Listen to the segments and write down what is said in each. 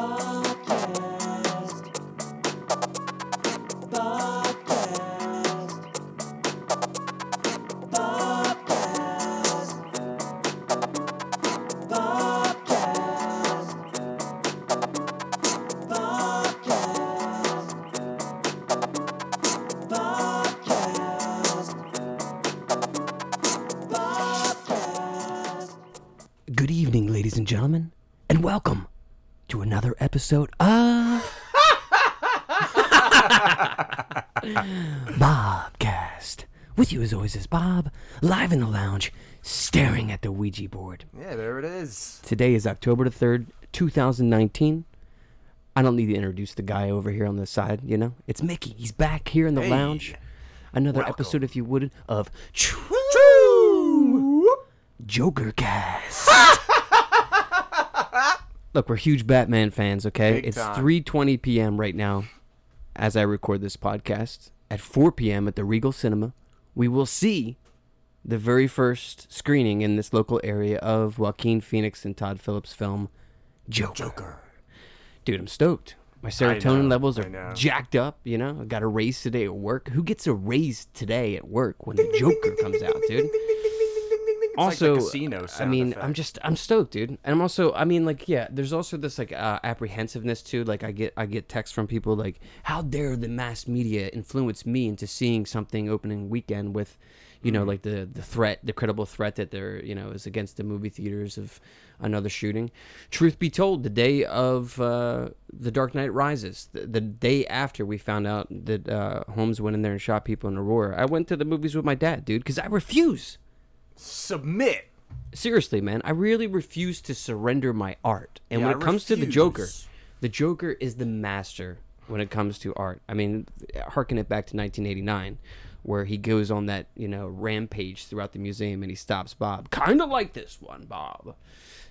Good episode of Bobcast. With you as always is Bob, live in the lounge, staring at the Ouija board. Yeah, there it is. Today is October the 3rd, 2019. I don't need to introduce the guy over here on the side, you know? It's Mickey. He's back here in the Hey. lounge. Another Welcome. episode, if you would, of True Joker Cast. Look, we're huge Batman fans, okay? Big it's time. 3:20 p.m. right now as I record this podcast. At 4 p.m. at the Regal Cinema, we will see the very first screening in this local area of Joaquin Phoenix and Todd Phillips' film Joker. Joker. Dude, I'm stoked. My serotonin know, levels are jacked up, you know? I got a raise today at work. Who gets a raise today at work when the Joker comes out, dude? Also like casino i mean effect. i'm just i'm stoked dude and i'm also i mean like yeah there's also this like uh, apprehensiveness too like i get i get texts from people like how dare the mass media influence me into seeing something opening weekend with you Mm-hmm. know like the the threat the credible threat that there you know is against the movie theaters of another shooting truth be told the day of uh the dark knight rises the, the day after we found out that uh holmes went in there and shot people in aurora i went to the movies with my dad dude because i refuse Submit. seriously, man, I really refuse to surrender my art. And Yeah, when I it comes to the Joker, the Joker is the master when it comes to art. I mean, harken it back to 1989, where he goes on that you know rampage throughout the museum and he stops Bob, kind of like this one, Bob.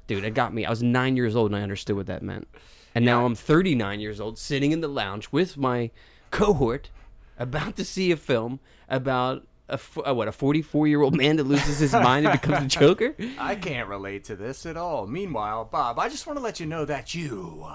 Dude, it got me. I was nine years old and I understood what that meant. And now I'm 39 years old, sitting in the lounge with my cohort, about to see a film about a uh, what a 44 year old man that loses his mind and becomes a Joker. I can't relate to this at all. Meanwhile, Bob, I just want to let you know that you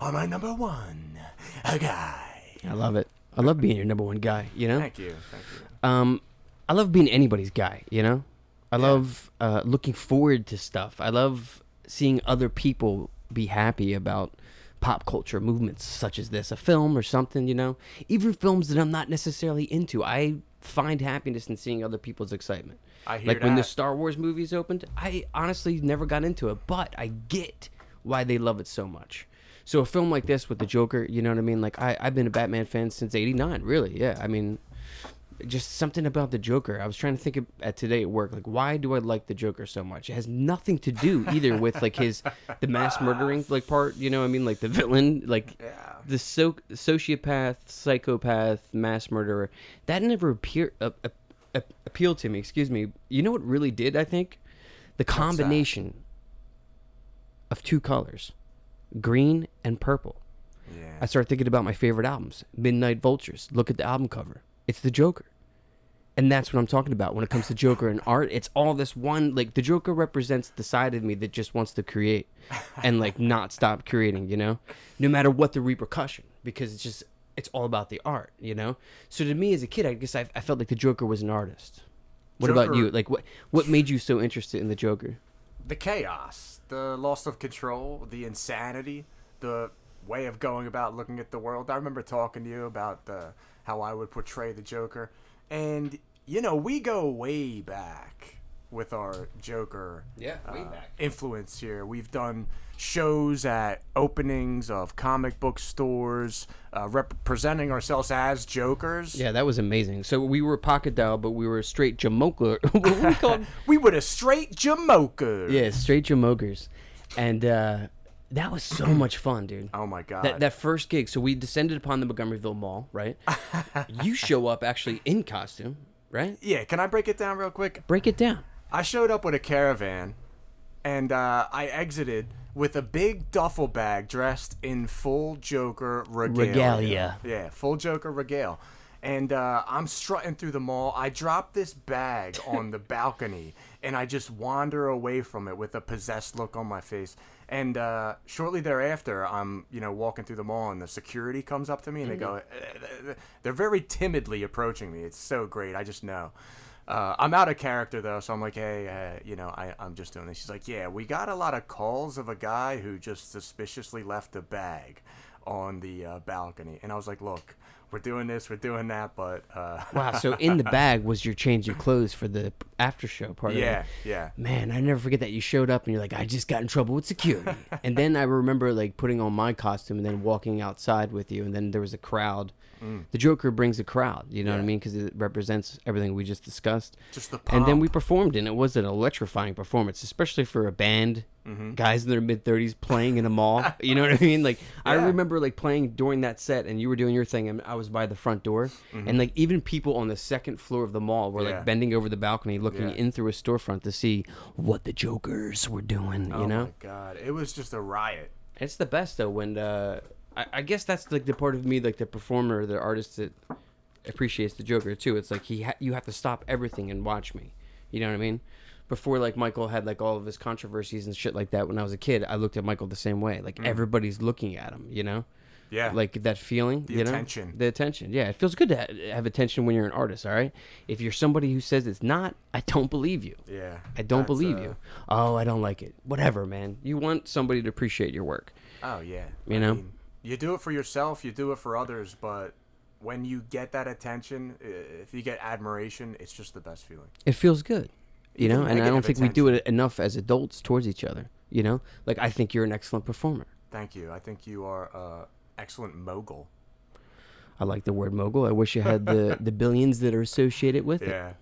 are my number one guy. I love it. I love being your number one guy. You know. Thank you. Thank you. Um, I love being anybody's guy. You know. I love uh, looking forward to stuff. I love seeing other people be happy about pop culture movements such as this, a film or something. You know, even films that I'm not necessarily into. I find happiness in seeing other people's excitement. I hear like when the. Star Wars movies opened, I honestly never got into it, but I get why they love it so much. So a film like this with the Joker, you know what I mean? Like I, I've been a Batman fan since '89. Really, yeah. I mean, just something about the Joker. I was trying to think of, at today at work, like why do I like the Joker so much? It has nothing to do either with like his the mass murdering like part. You know, what I mean, like the villain, like Yeah. the so- sociopath, psychopath, mass murderer. That never appear uh, uh, uh, appealed to me. Excuse me. You know what really did? I think the combination of two colors, green and purple. Yeah. I started thinking about my favorite albums. Midnight Vultures. Look at the album cover. It's the Joker. And that's what I'm talking about when it comes to Joker and art. It's all this one like the Joker represents the side of me that just wants to create and like not stop creating, you know? No matter what the repercussion because it's just it's all about the art, you know? So to me as a kid, I guess I, I felt like the Joker was an artist. What about you? Like what what made you so interested in the Joker? the chaos, the loss of control, the insanity, the way of going about looking at the world. I remember talking to you about the, how I would portray the Joker, and you know we go way back with our Joker. Yeah, way uh, back. Influence here. We've done shows at openings of comic book stores, uh, representing ourselves as Jokers. Yeah, that was amazing. So we were pocket dial, but we were straight Jamoka. what were we called? We would have straight Jamoka. Yeah, straight Jamokers. And uh, that was so much fun, dude. Oh my god. That, that first gig, so we descended upon the Montgomeryville Mall, right? you show up actually in costume, right? yeah, can I break it down real quick? Break it down. I showed up with a caravan, and uh, I exited with a big duffel bag dressed in full Joker regalia. Regalia. Yeah, full Joker regale. And uh, I'm strutting through the mall. I drop this bag on the balcony, and I just wander away from it with a possessed look on my face. And uh, shortly thereafter, I'm you know walking through the mall, and the security comes up to me, and they go, Mm-hmm. uh, they're very timidly approaching me. It's so great. I just know. Uh, I'm out of character though, so I'm like, hey, uh, you know, I, I'm just doing this. She's like, yeah, we got a lot of calls of a guy who just suspiciously left a bag on the uh, balcony, and I was like, look, we're doing this, we're doing that, but uh, Wow. So in the bag was your change of clothes for the after show part of it. yeah, yeah, Man, I never forget that you showed up and you're like, I just got in trouble with security. and then I remember like putting on my costume and then walking outside with you, and then there was a crowd. The Joker brings a crowd, you know what I. Mean? Because it represents everything we just discussed. just the And then we performed, and it was an electrifying performance, especially for a band, Mm-hmm. guys in their mid thirties playing in a mall. You know what I mean? Like I remember like playing during that set, and you were doing your thing, and I was by the front door, and like even people on the second floor of the mall were Mm-hmm. Yeah. like bending over the balcony, looking Yeah. in through a storefront to see what the Jokers were doing. oh You know, my god, it was just a riot. it's the best though when uh, I, I guess that's like the part of me, like the performer, the artist that appreciates the Joker too. It's like he ha- you have to stop everything and watch me. You know what I mean? Before like Michael had like all of his controversies and shit like that when I was a kid, I looked at Michael the same way. Like everybody's looking at him, you know? Yeah, Like that feeling, The you know? attention. The attention. Yeah, it feels good to ha- have attention when you're an artist, all right? If you're somebody who says it's not, I don't believe you. yeah. I don't believe uh, you. Oh, I don't like it. Whatever, man. You want somebody to appreciate your work. Oh yeah. You I know? mean, you do it for yourself, you do it for others, but when you get that attention, if you get admiration, it's just the best feeling. it feels good you know and i don't think we do it enough as adults towards each other you know like i think you're an excellent performer Thank you. I think you are uh, excellent mogul. i like the word mogul i wish you had the the billions that are associated with it Yeah.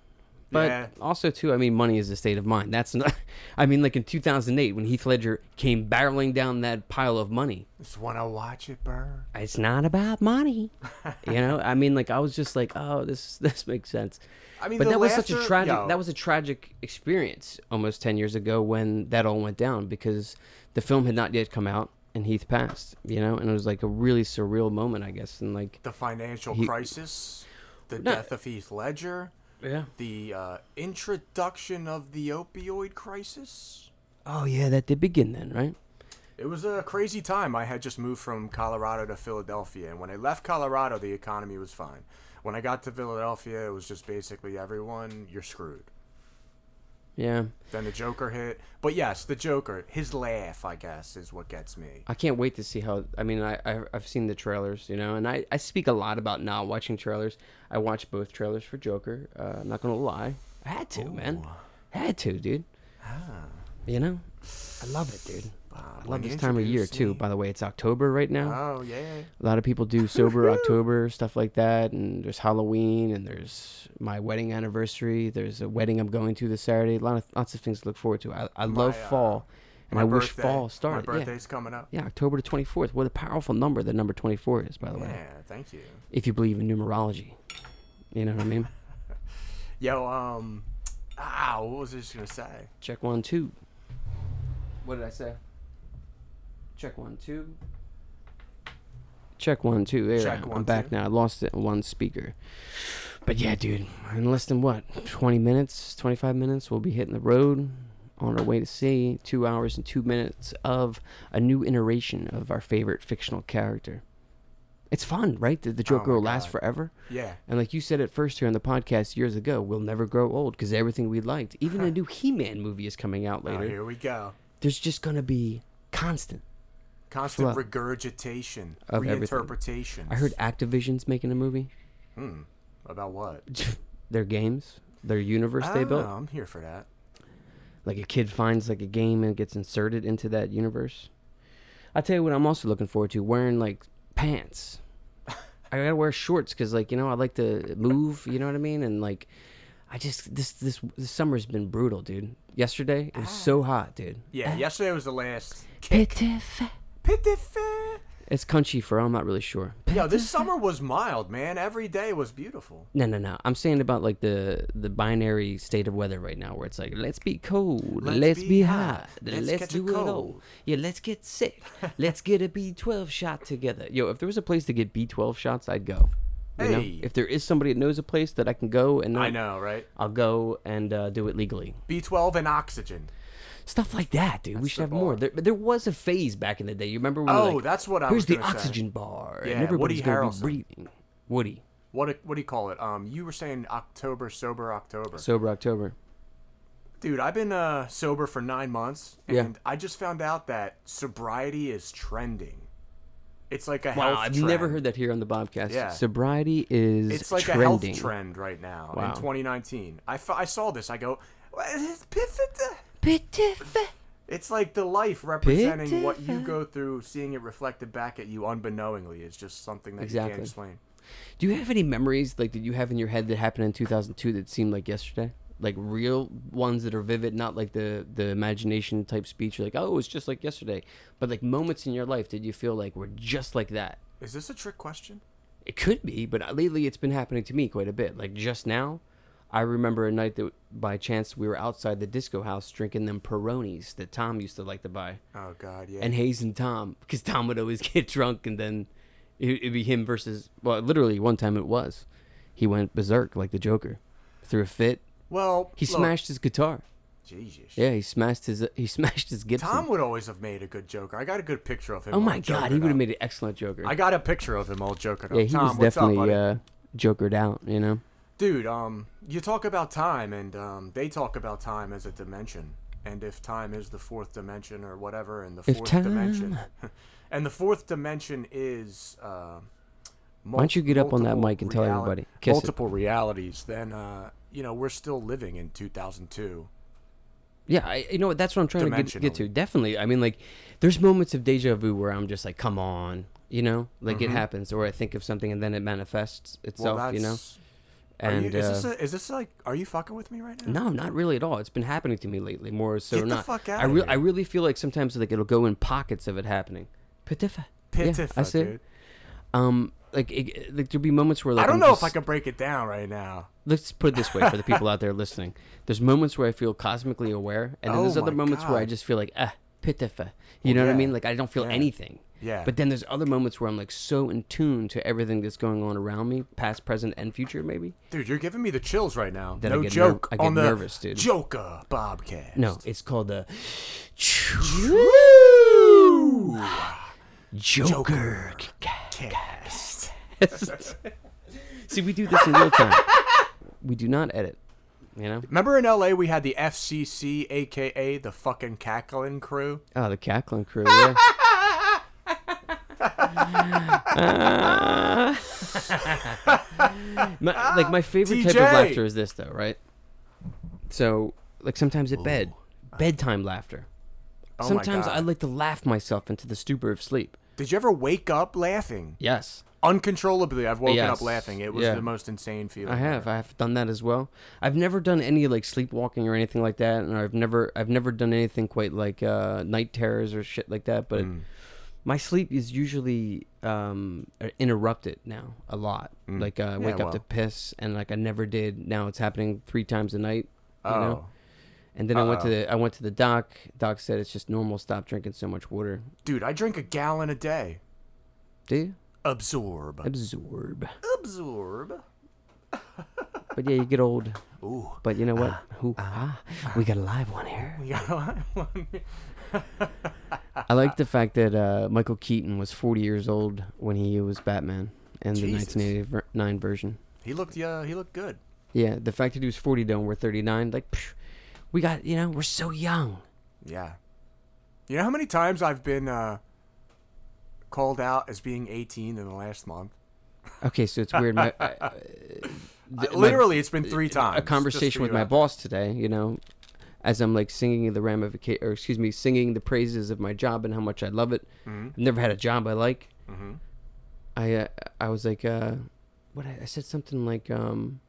But yeah. also too i mean money is a state of mind. That's not i mean like in 2008 when heath ledger came barreling down that pile of money. Just want to watch it burn. it's not about money. You know? I mean like i was just like oh this this makes sense. I mean, but that was such a tragic yo, that was a tragic experience almost 10 years ago when that all went down because the film had not yet come out and Heath passed, you know, and it was like a really surreal moment, I guess, and like the financial he- crisis, the No. death of Heath Ledger, yeah. the uh, introduction of the opioid crisis. Oh yeah, that did begin then, right? It was a crazy time. I had just moved from Colorado to Philadelphia, and when I left Colorado, the economy was fine. When I got to Philadelphia, it was just basically everyone, you're screwed. Yeah. Then the Joker hit. But yes, the Joker, his laugh, I guess, is what gets me. I can't wait to see how. I mean, I, I I've seen the trailers, you know, and I I speak a lot about not watching trailers. I watched both trailers for Joker. Uh, I'm not gonna lie, I had to, man, I had to, dude. Ah, You know, I love it, dude. I love this time of year too. By the way, it's October right now. Oh, yeah. A lot of people do sober October stuff like that, and there's Halloween, and there's my wedding anniversary. There's a wedding I'm going to this Saturday. A lot of lots of things to look forward to. I, I love My, uh, fall, and I wish fall started. My Yeah. birthday's coming up. yeah, October the 24th. What a powerful number the number 24 is, by the way. Yeah, thank you. If you believe in numerology, you know what I mean. Yo, um, ah, what was I just gonna say? Check one two. What did I say? Check one two. Check one two. There, Check I am. one, I'm back two. now. I lost it on one speaker. But yeah, dude, in less than what, 20 minutes, 25 minutes, we'll be hitting the road on our way to see two hours and two minutes of a new iteration of our favorite fictional character. It's fun, right? The, oh the Joker Oh will last forever. Yeah, And like you said at first here on the podcast years ago, we'll never grow old because everything we liked, even a new He-Man movie is coming out later. oh, later. here we go. There's just gonna be constant. Constant Flow. regurgitation, Of everything. reinterpretations. I heard Activision's making a movie. Hmm. About what? their games, their universe I they don't built. know, I'm here for that. Like a kid finds like a game and gets inserted into that universe. I tell you what, I'm also looking forward to wearing like pants. I gotta wear shorts because like you know I like to move. You know what I mean? And like, I just this this this summer's been brutal, dude. Yesterday it was so hot, dude. Yeah, yesterday was the last kick. Pitiful. It's country for I'm not really sure. Yo, this summer was mild, man. Every day was beautiful. No, no, no. I'm saying about like the the binary state of weather right now, where it's like let's be cold, let's, Let's be, be hot, hot, let's, let's do it all. cold. Yeah, let's get sick, let's get a B12 shot together. Yo, if there was a place to get B12 shots, I'd go. You know, Hey. if there is somebody that knows a place that I can go and not, I know, right? I'll go and uh, do it legally. B12 and oxygen. Stuff like that, dude. we should have more. There, there was a phase back in the day. You remember? When Oh, like, that's what I Here's was the gonna say. oxygen bar, Yeah, and everybody's Woody gonna Harrelson. be breathing. Woody, What what do you call it? Um, you were saying October sober October. sober October. Dude, I've been uh, sober for nine months, and Yeah. I just found out that sobriety is trending. It's like a Wow, health I've trend. never heard that here on the Bobcast. Yeah. Sobriety is It's like trending. a health trend right now Wow. in 2019. I, f- I saw this. I go, "What is pif- Pitiful. it's like the life representing what you go through, seeing it reflected back at you unbeknowingly is just something that you can't explain. Do you have any memories like that you have in your head that happened in 2002 that seemed like yesterday? Like real ones that are vivid, not like the the imagination type speech. You're like, oh, it's just like yesterday, but like moments in your life did you feel like were just like that. Is this a trick question? It could be, but uh, lately it's been happening to me quite a bit. Like just now, I remember a night that by chance we were outside the disco house drinking them Peronis that Tom used to like to buy, Oh God, yeah. and Hayes and Tom, because Tom would always get drunk, and then it, it'd be him versus. Well, literally one time it was, he went berserk like the Joker, threw a fit. well, He look, smashed his guitar. Jesus. Yeah, he smashed his he smashed his Gibson. Tom would always have made a good Joker. I got a good picture of him. oh my God, he would have made an excellent Joker. I got a picture of him all joking. yeah, he Tom, was what's up, definitely uh, jokered out. You know. Dude, um, you talk about time, and um, they talk about time as a dimension, and if time is the fourth dimension or whatever, and the If fourth time- dimension, and the fourth dimension is. Uh, Why don't you get up on that mic and tell everybody? Kiss it. multiple realities? Then, uh, you know, we're still living in 2002. Yeah, I, you know what? That's what I'm trying to get, get to. Definitely. I mean, like, there's moments of deja vu where I'm just like, come on, you know, like Mm-hmm. it happens, or I think of something and then it manifests itself, you know. And you, is, this uh, a, is this like? Are you fucking with me right now? no, not really at all. It's been happening to me lately, more so Get the not. fuck I outta re- here. I really feel like sometimes like it'll go in pockets of it happening. Pitifa. Yeah, I see. dude. Um, like, it, like there'll be moments where like I don't I'm know just- if I can break it down right now. let's put it this way for the people out there listening. There's moments where I feel cosmically aware, and then Oh there's other moments where I just feel like ah pitifa. You know what I mean? Like I don't feel Yeah. anything. Yeah. But then there's other moments where I'm like so in tune to everything that's going on around me, past, present, and future. Maybe. Dude, you're giving me the chills right now. Then I no get nerv- joke I get on the nervous, dude. Joker Bobcast. No, it's called the Woo! Joker. Cast. See, we do this in real time. We do not edit. You know? Remember in LA we had the FCC, aka the fucking cackling crew. Oh, the cackling crew. Yeah. my, like my favorite type of laughter is this though, right? So, like sometimes at bed, bedtime laughter. Oh sometimes I like to laugh myself into the stupor of sleep. Did you ever wake up laughing Yes, uncontrollably? I've woken Yes. up laughing. It was Yeah. the most insane feeling. I have. ever. I have done that as well. I've never done any like sleepwalking or anything like that, and I've never I've never done anything quite like uh, night terrors or shit like that. But Mm. My sleep is usually um, interrupted now a lot. Like uh, I wake up well. to piss, and like I never did. Now it's happening three times a night. You Oh, know? And then I went to the I went to the doc. Doc said it's just normal. Stop drinking so much water. dude, I drink a gallon a day. Do you Absorb. absorb? Absorb. But yeah, you get old. Ooh. But you know what? Who? ah, we got a live one here. We got a live one. I like the fact that uh, Michael Keaton was 40 years old when he was Batman in the 1989 version. he looked. Yeah, he looked good. Yeah, the fact that he was 40 though, and we're 39, like, psh, we got, you know, we're so young. Yeah. You know how many times I've been uh, called out as being 18 in the last month? Okay, so it's weird. My, uh, uh, th- my- Literally, it's been three times. a conversation with my boss today, you know, as I'm like singing the ramification, or excuse me, singing the praises of my job and how much I love it. Mhm. I've never had a job I like. Mhm. I uh, I was like, uh, what I, I said something like, um,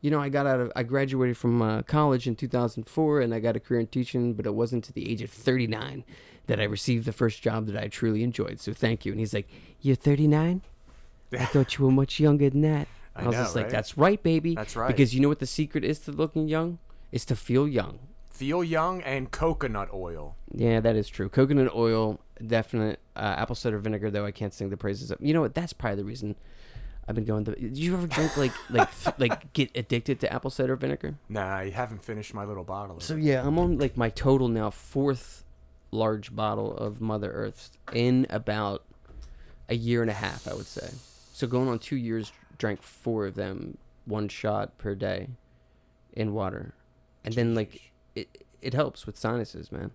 you know, I got out of I graduated from uh, college in 2004 and I got a career in teaching, but it wasn't to the age of 39 that I received the first job that I truly enjoyed. So thank you. And he's like, you're 39? I thought you were much younger than that. I I, was know, just like, that's right, baby. That's right. Because you know what the secret is to looking young? Is to feel young. Feel young and coconut oil. Yeah, that is true. Coconut oil, definite. Uh, apple cider vinegar, though, I can't sing the praises of. You know what? That's probably the reason I've been going. Did you ever drink like like like get addicted to apple cider vinegar? Nah, I haven't finished my little bottle. So yeah, I'm on like my total now fourth large bottle of Mother Earth's in about a year and a half, I would say. So going on two years, drank four of them, one shot per day, in water, and then like it it helps with sinuses, man.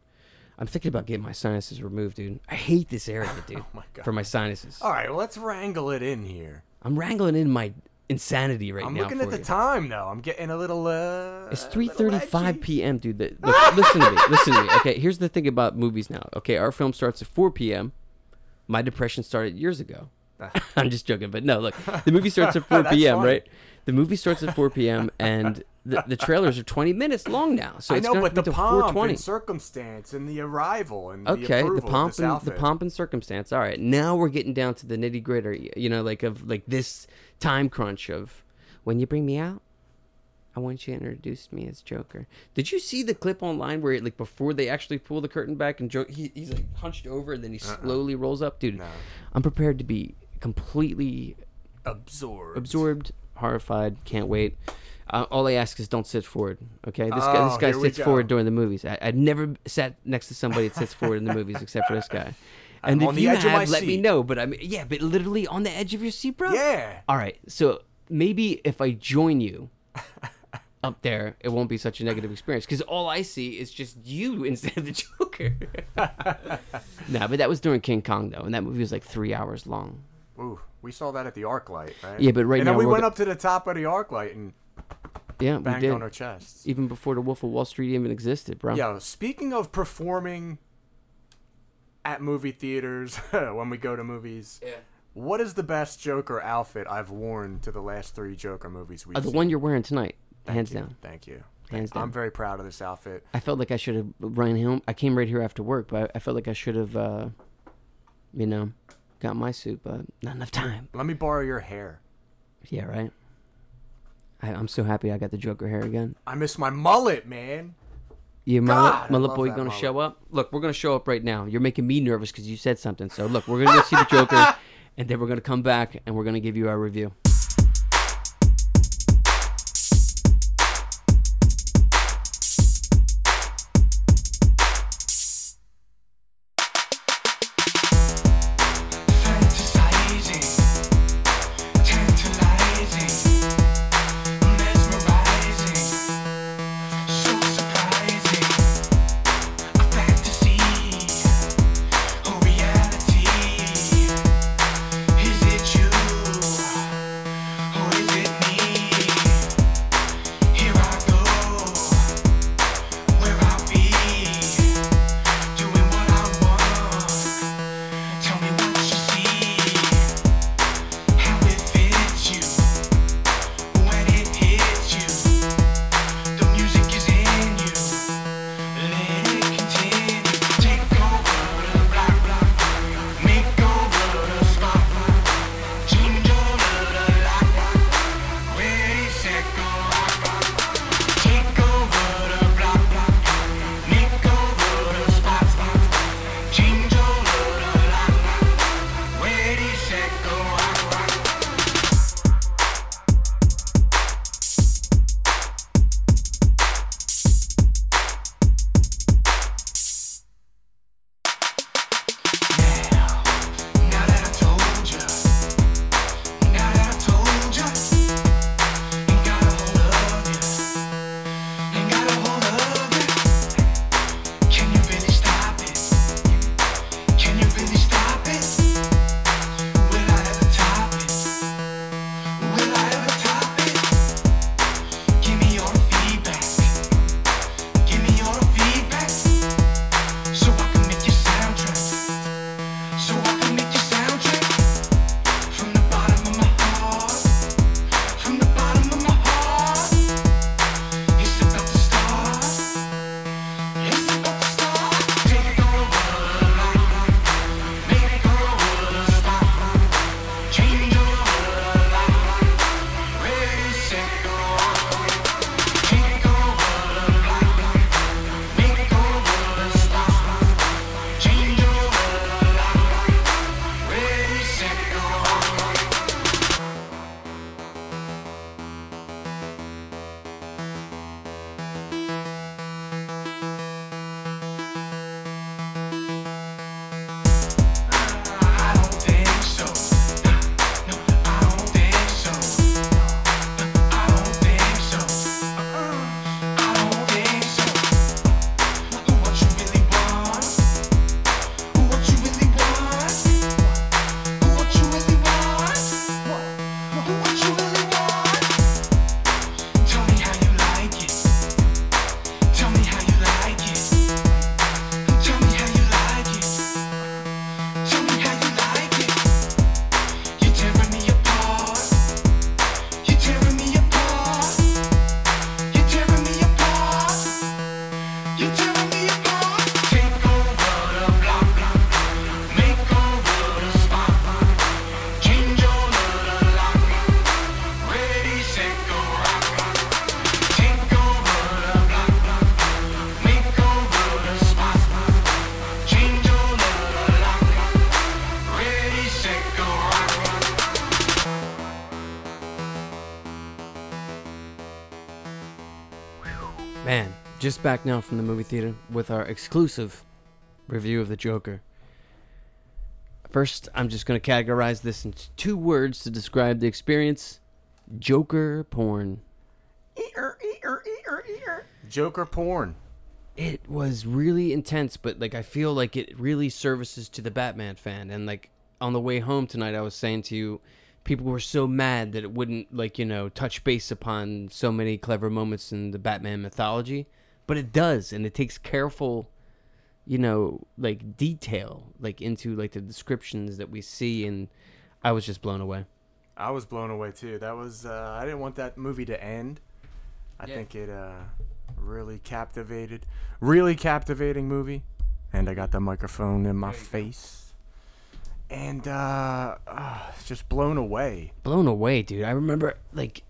I'm thinking about getting my sinuses removed, dude. I hate this area, dude, Oh my god. for my sinuses. All right, well, let's wrangle it in here. I'm wrangling in my insanity right now. I'm looking at the you. time though. I'm getting a little. Uh, It's 3:35 p.m., dude. The, listen to me. Listen to me. Okay, here's the thing about movies now. Okay, our film starts at 4 p.m. My depression started years ago. I'm just joking, but no, look, the movie starts at 4 p.m. funny. Right? The movie starts at 4 p.m. and the, the trailers are 20 minutes long now. So I it's know, but the pomp and circumstance and the arrival and the Okay, approval the pomp and the pomp and circumstance. All right, now we're getting down to the nitty gritty. You know, like of like this time crunch of when you bring me out. I want you to introduce me as Joker. Did you see the clip online where like before they actually pull the curtain back and Joker, he, he's like hunched over and then he uh-uh. slowly rolls up, dude. No. I'm prepared to be completely Absorbed. absorbed, horrified, can't wait. Uh, all I ask is don't sit forward. Okay, this guy, this Oh, guy sits forward during the movies. I, I've never sat next to somebody that sits forward in the movies except for this guy. I'm And if on the you have, let me know. But I mean, yeah, but literally on the edge of your seat, bro. Yeah. All right, so maybe if I join you up there, it won't be such a negative experience because all I see is just you instead of the Joker. nah, but that was during King Kong though, and that movie was like three hours long. Ooh, we saw that at the ArcLight, right? Yeah, but right and now then we went up to the top of the ArcLight and Yeah, we did. on our chests. Even before the Wolf of Wall Street even existed, bro. Yo, speaking of performing at movie theaters when we go to movies, Yeah. what is the best Joker outfit I've worn to the last three Joker movies we've Uh, the seen? one you're wearing tonight, Thank hands you. down. Thank you. Hands down. I'm very proud of this outfit. I felt like I should have run home. I came right here after work, but I felt like I should have, uh, you know, got my suit, but not enough time. Let me borrow your hair. Yeah, right. I, I'm so happy I got the Joker hair again. I miss my mullet, man. You God, mullet, mullet boy gonna mullet. show up? Look, we're gonna show up right now. You're making me nervous because you said something. So look, we're gonna go see the Joker, and then we're gonna come back and we're gonna give you our review. Back now from the movie theater with our exclusive review of the Joker. First, I'm just going to categorize this into two words to describe the experience Joker porn. Joker porn. It was really intense, but like I feel like it really services to the Batman fan. And like on the way home tonight, I was saying to you, people were so mad that it wouldn't like you know touch base upon so many clever moments in the Batman mythology, but it does, and it takes careful, you know, like detail like into like the descriptions that we see, and I was just blown away. I was blown away too. That was uh, I didn't want that movie to end. I Yeah. think it uh, really captivated. Really captivating movie. And I got the microphone in my face. And uh, uh, just blown away. Blown away, dude. I remember like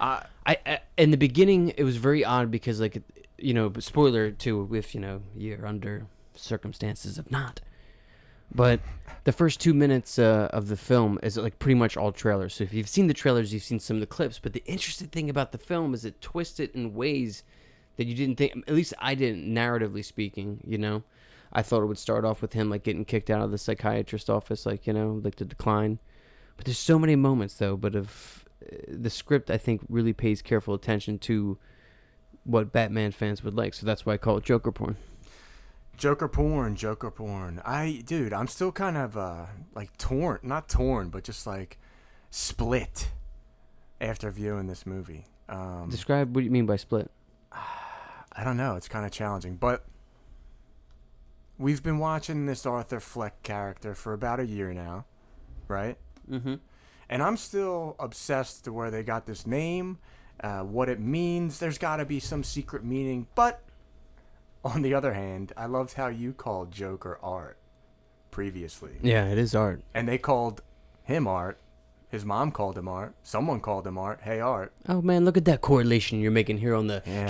I I, I in the beginning it was very odd because like you know spoiler too if you know you're under circumstances of not. But the first two minutes uh, of the film is like pretty much all trailers. So if you've seen the trailers you've seen some of the clips but the interesting thing about the film is it twisted in ways that you didn't think at least i didn't narratively speaking you know? I thought it would start off with him like getting kicked out of the psychiatrist office like you know like the decline. But there's so many moments though but of uh, the script i think really pays careful attention to what batman fans would like so that's why i call it joker porn Joker porn, Joker porn. I dude, I'm still kind of uh like torn, not torn, but just like split after viewing this movie. Um describe what you mean by split I don't know. It's kind of challenging, but we've been watching this Arthur Fleck character for about a year now, right? mm-hmm And I'm still obsessed to where they got this name, uh, what it means. There's got to be some secret meaning. But on the other hand, I loved how you called Joker art previously, yeah it is art and they called him art. His mom called him art. Someone called him art. Hey, art. oh man look at that correlation you're making here on the Yeah.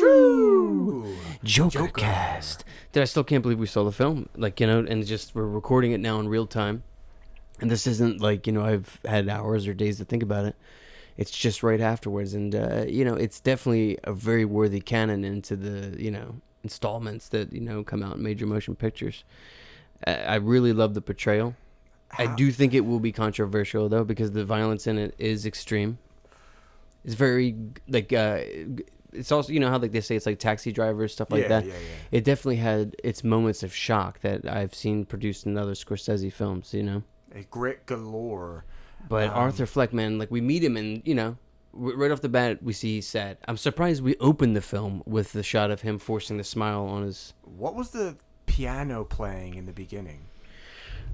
True. Joker, Joker. cast. Dude, I still can't believe we saw the film. Like, you know, and just we're recording it now in real time. And this isn't like, you know, I've had hours or days to think about it. It's just right afterwards. And, uh, you know, it's definitely a very worthy canon into the, you know, installments that, you know, come out in major motion pictures. I, I really love the portrayal. I do think it will be controversial, though, because the violence in it is extreme. It's very, like, uh, it's also, you know, how, like, they say it's like taxi drivers, stuff like yeah, that Yeah, yeah. it definitely had its moments of shock that I've seen produced in other Scorsese films, you know. A grit galore. But Um, Arthur Fleck, man, like we meet him and you know, right off the bat we see he's sad. I'm surprised we opened the film with the shot of him forcing the smile on his. What was the piano playing in the beginning?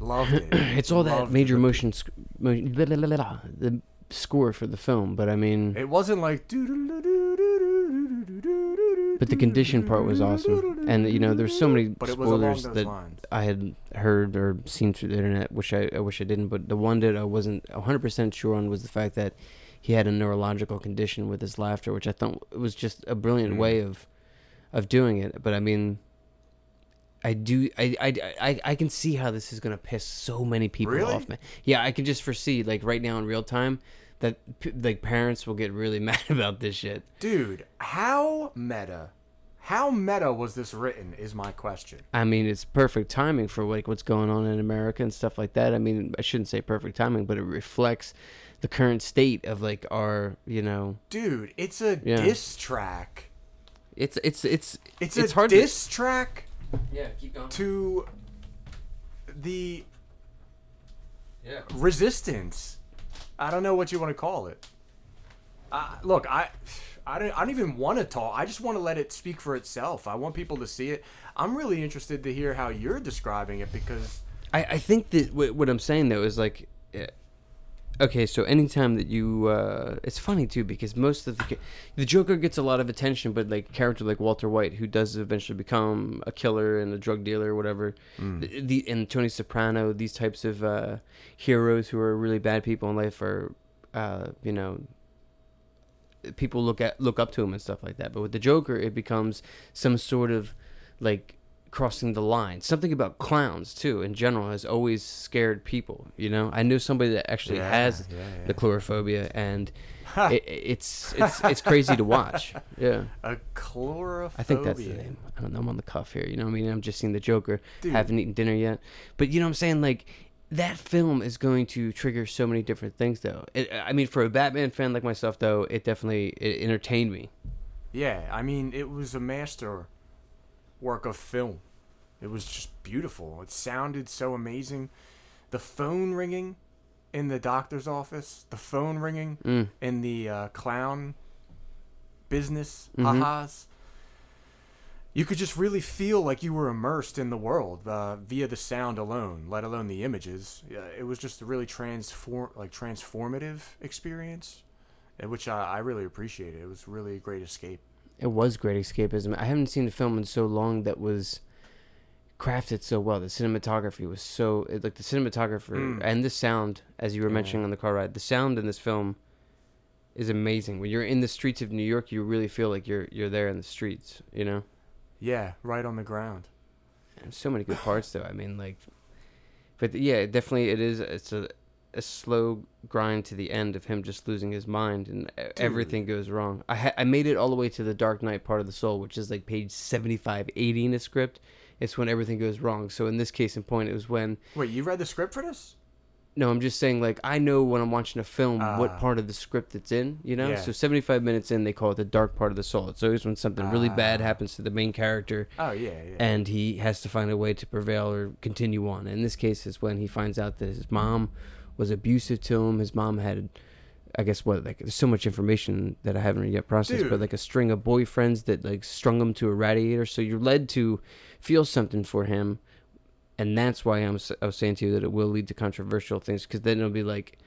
Loved it. It's all that major motion, sc- mo- blah, blah, blah, blah, blah, the score for the film. But I mean, It wasn't like. but the condition part was awesome, and you know, there's so many But it was along spoilers that lines. I had heard or seen through the internet, which I, I wish I didn't. But the one that I wasn't 100% sure on was the fact that he had a neurological condition with his laughter, which I thought was just a brilliant Mm. way of of doing it. But I mean, I do I I, I, I can see how this is gonna piss so many people Really? off, man. Yeah, I can just foresee like right now in real time that p- like parents will get really mad about this shit. Dude, how meta? How meta was this written? Is my question. I mean, it's perfect timing for like what's going on in America and stuff like that. I mean, I shouldn't say perfect timing, but it reflects the current state of like our, you know, Dude, it's a Yeah. diss track. it's it's it's It's, it's a hard diss track to yeah keep going to the yeah resistance. I don't know what you want to call it. Uh, look, I, I don't, I don't even want to talk. I just want to let it speak for itself. I want people to see it. I'm really interested to hear how you're describing it because I I think that what, what I'm saying though is like. Okay, so anytime that you, uh, it's funny too because most of the the Joker gets a lot of attention, but like a character like Walter White, who does eventually become a killer and a drug dealer or whatever, the, the and Tony Soprano, these types of uh, heroes who are really bad people in life are, uh, you know, people look at look up to him and stuff like that. But with the Joker, it becomes some sort of like crossing the line. Something about clowns too, in general, has always scared people. You know, I know somebody that actually Yeah, has yeah, yeah. the chlorophobia, and it, it's it's it's crazy to watch. Yeah. A chlorophobia. I think that's the name. I don't know. I'm on the cuff here. You know what I mean? I'm just seeing the Joker. Dude. Haven't eaten dinner yet. But you know what I'm saying? Like, that film is going to trigger so many different things, though. It, I mean, for a Batman fan like myself, though, it definitely it entertained me. Yeah, I mean, it was a master work of film. It was just beautiful. It sounded so amazing. The phone ringing in the doctor's office, the phone ringing Mm. in the uh, clown business, Mhm. ha-has. You could just really feel like you were immersed in the world uh, via the sound alone, let alone the images. It was just a really transform, like transformative experience, which I, I really appreciated. It was really a great escape. It was great escapism. I haven't seen a film in so long that was crafted so well. The cinematography was so it, like the cinematographer Mm. and the sound, as you were Yeah. mentioning on the car ride. The sound in this film is amazing. When you're in the streets of New York, you really feel like you're you're there in the streets. You know. Yeah, right on the ground. And so many good parts though. I mean, like, but yeah, definitely it is. It's a a slow grind to the end of him just losing his mind and e- everything goes wrong. I ha- I made it all the way to the Dark Knight part of the soul, which is like page 75, 80 in the script. It's when everything goes wrong. So in this case in point, it was when Wait, you read the script for this? no, I'm just saying like I know when I'm watching a film what Ah. part of the script it's in. You know, Yeah. so 75 minutes in, they call it the dark part of the soul. It's always when something really bad Ah. happens to the main character Oh yeah, yeah. and he has to find a way to prevail or continue on. In this case, is when he finds out that his mom was abusive to him. His mom had, I guess, what like there's so much information that I haven't yet processed, but like a string of boyfriends that like strung him to a radiator. So you're led to feel something for him, and that's why I'm I was saying to you that it will lead to controversial things because then it'll be like,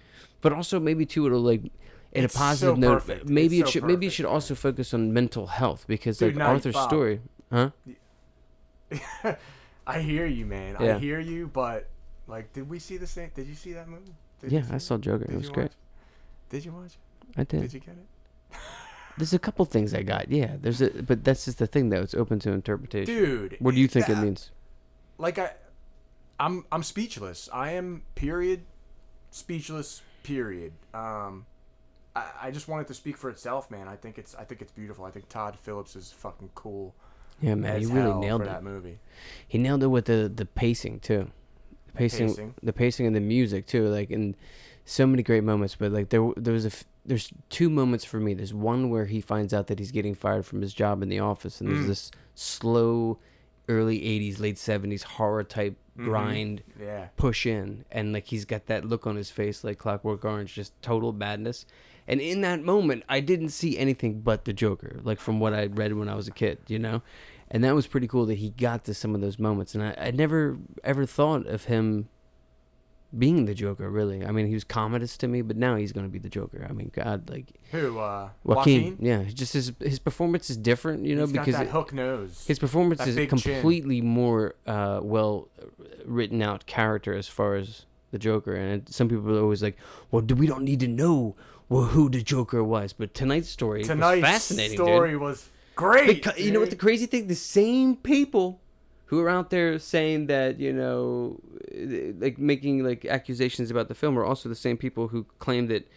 but also maybe too it'll like. In It's a so positive note, perfect. maybe It's it so should maybe it should also focus on mental health because Dude, like Arthur's Bob. story, huh? I hear you, man. Yeah. I hear you, but like, did we see the same? Did you see that movie? Did Yeah, I saw Joker. It was great. watch? Did you watch it? I did. Did you get it? There's a couple things I got. Yeah, there's a, but that's just the thing though. It's open to interpretation. Dude, what do you think it means? Like I, I'm I'm speechless. I am period, speechless. Period. Um, I, I just want it to speak for itself, man. I think it's I think it's beautiful. I think Todd Phillips is fucking cool. Yeah, man, he really nailed it. that movie. He nailed it with the the pacing too. The pacing, Pacing. the pacing and the music too. Like and so many great moments. But like there there was a f- there's two moments for me. There's one where he finds out that he's getting fired from his job in the office, and there's Mm. this slow, early '80s, late '70s horror type Mhm. grind Yeah. push in and like he's got that look on his face like clockwork orange just total madness and in that moment i didn't see anything but the joker like from what i read when i was a kid you know and that was pretty cool that he got to some of those moments and i, I never ever thought of him being the joker really i mean he was commodus to me but now he's going to be the joker i mean god like Who? Uh, joaquin, Joaquin. yeah just his his performance is different you know He's got because that it- hook nose. his performance That is a big chin. completely more uh, well written out character as far as the Joker, and some people are always like, "Well, do we don't need to know well, who the Joker was?" But tonight's story Tonight's was fascinating, story dude. was great. Beca- you know what the crazy thing? The same people who are out there saying that you know, like making like accusations about the film are also the same people who claim that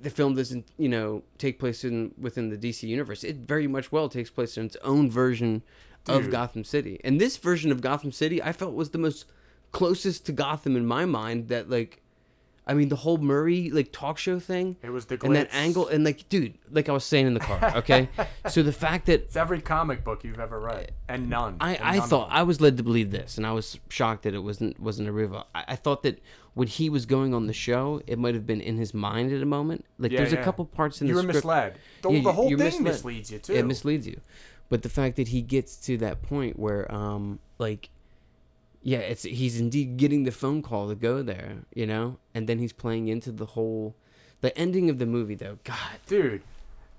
the film doesn't you know take place in within the DC universe. It very much well takes place in its own version of Gotham City. And this version of Gotham City, I felt was the most closest to Gotham in my mind. That like, I mean, the whole Murray like talk show thing. It was the and that angle and like dude like i was saying in the car okay so the fact that It's every comic book you've ever read, and none. I, and I none thought. I was led to believe this, and I was shocked that it wasn't wasn't a rival. I, I thought that when he was going on the show, it might have been in his mind at a moment. Like Yeah, there's a couple parts in you the were script. misled. The, Yeah, the whole thing misled. misleads you too. It misleads you, but the fact that he gets to that point where, um, like, yeah, it's he's indeed getting the phone call to go there, you know, and then he's playing into the whole, the ending of the movie though. God, dude,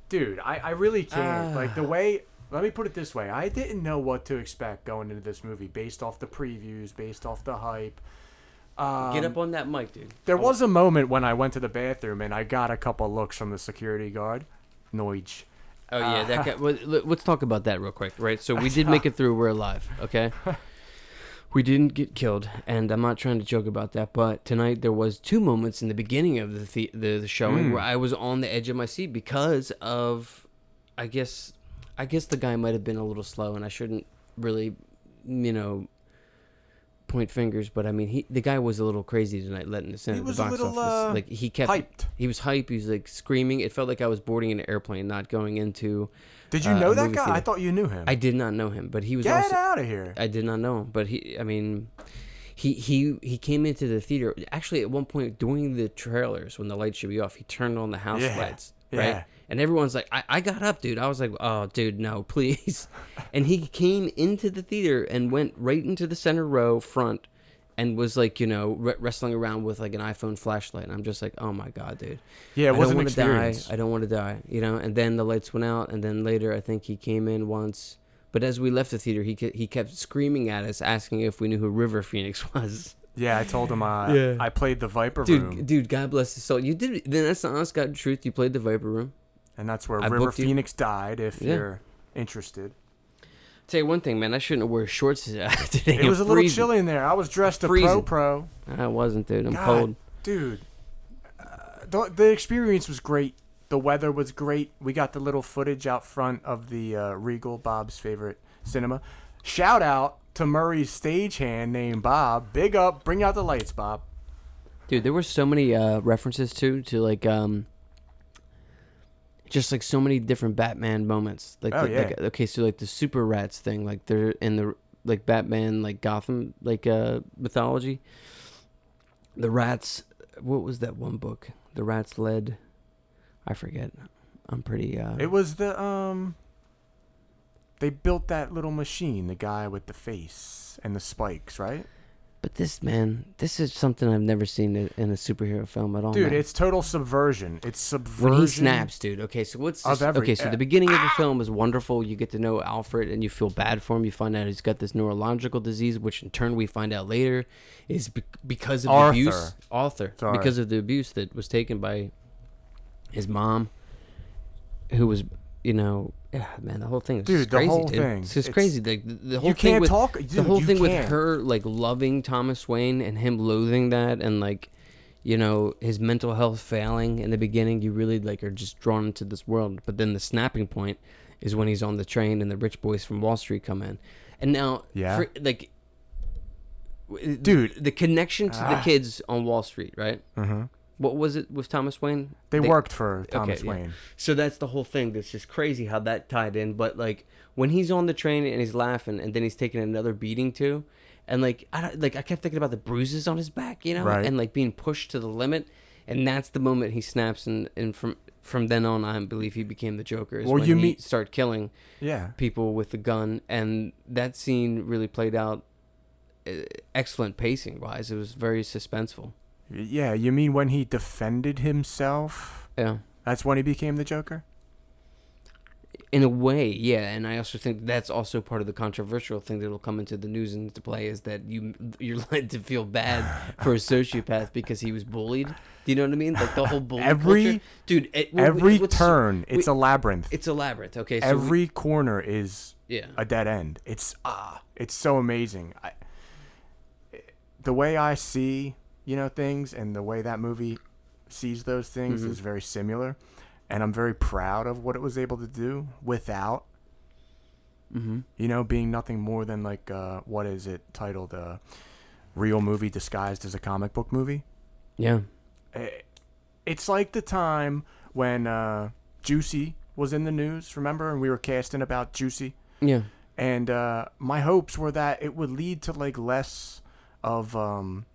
dude, I, I really can't. Ah. like the way. Let me put it this way: I didn't know what to expect going into this movie based off the previews, based off the hype. Um, get up on that mic, dude. There was a moment when I went to the bathroom and I got a couple looks from the security guard, Noige, Oh yeah, that guy. Well, let's talk about that real quick, right? So we did Uh, make it through. We're alive, okay? We didn't get killed, and I'm not trying to joke about that. But tonight there was two moments in the beginning of the the, the, the showing Mm. where I was on the edge of my seat because of, I guess, I guess the guy might have been a little slow, and I shouldn't really, you know, point fingers. But I mean, he the guy was a little crazy tonight, letting us in He was the a box little, office. uh, like he kept hyped. He was hype. He was like screaming. It felt like I was boarding an airplane, not going into. Did you uh, know that guy? I thought you knew him. I did not know him, but he was Get also. out of here. I did not know him, but he. I mean, he he he came into the theater. Actually, at one point during the trailers, when the lights should be off, he turned on the house Yeah, lights. Right. yeah. And everyone's like, I, I got up, dude. I was like, oh, dude, no, please. and he came into the theater and went right into the center row front and was like, you know, re- wrestling around with like an iPhone flashlight. And I'm just like, oh my God, dude. Yeah, it I don't want to die. I don't want to die. You know. And then the lights went out, and then later I think he came in once. But as we left the theater, he ke- he kept screaming at us, asking if we knew who River Phoenix was. Yeah, I told him uh, Yeah. I played the Viper Dude, Room, dude, God bless his soul. You did. Then that's the honest God truth. You played the Viper Room. and that's where I River booked you. Phoenix died. If Yeah. you're interested, Tell you one thing, man. I shouldn't have wore shorts today. it was a little chilly in there. I was dressed a pro Freezing. pro. I wasn't, dude. I'm God, cold. dude. Uh, the, the experience was great. The weather was great. We got the little footage out front of the uh, Regal, Bob's favorite cinema. Shout out to Murray's stagehand named Bob. Big up. Bring out the lights, Bob. Dude, there were so many uh, references too to like um, just like so many different Batman moments. Like, Oh, the, yeah. like okay, so like the super rats thing, like they're in the like Batman like Gotham like uh mythology. The rats. What was that one book? The rats led. I forget. I'm pretty. uh It was the um. They built that little machine, the guy with the face and the spikes, right? But this man, this is something I've never seen in a superhero film at all. Dude, man. it's total subversion. It's subversion. when he snaps, dude. Okay, so what's Of this? every- okay? So uh, the beginning of the film is wonderful. You get to know Alfred, and you feel bad for him. You find out he's got this neurological disease, which in turn we find out later is be- because of the Arthur. abuse. Arthur, Sorry. because of the abuse that was taken by his mom, who was, you know, yeah, man, the whole thing is Dude, just the crazy, whole dude. thing. It's just It's- crazy. Like the, the whole You thing can't with talk. the whole thing with can't. her like loving Thomas Wayne and him loathing that and like you know his mental health failing in the beginning you really like are just drawn into this world but then the snapping point is when he's on the train and the rich boys from Wall Street come in and now Yeah. for, like Dude. the connection to the Ah. kids on Wall Street right Mhm. What was it with Thomas Wayne They, worked for Thomas yeah. Wayne. So that's the whole thing. That's just crazy how that tied in. But like when he's on the train and he's laughing, and then he's taking another beating too, and like I don't, like I kept thinking about the bruises on his back, you know, Right. and like being pushed to the limit, and that's the moment he snaps, and and from from then on, I believe he became the Joker. Is Well, when you he meet- start killing Yeah. people with the gun, and that scene really played out. uh, Excellent pacing wise, it was very suspenseful. Yeah, you mean when he defended himself? Yeah. That's when he became the Joker? in a way, yeah, and I also think that's also part of the controversial thing that will come into the news and into play is that you you're led to feel bad for a sociopath because he was bullied. Do you know what I mean? Like the whole bully Every- culture. dude. It, Every what's- turn, it's a labyrinth. it's a labyrinth. Okay, so we- Every corner is yeah, a dead end. It's ah, it's so amazing. I, the way I see, you know, things and the way that movie sees those things Mhm. is very similar, and I'm very proud of what it was able to do without, mm-hmm. you know, being nothing more than like uh, what is it titled, a real movie disguised as a comic book movie. yeah, Eh, It's like the time when uh, Jussie was in the news, remember, and we were casting about Jussie yeah, and uh, my hopes were that it would lead to like less of um,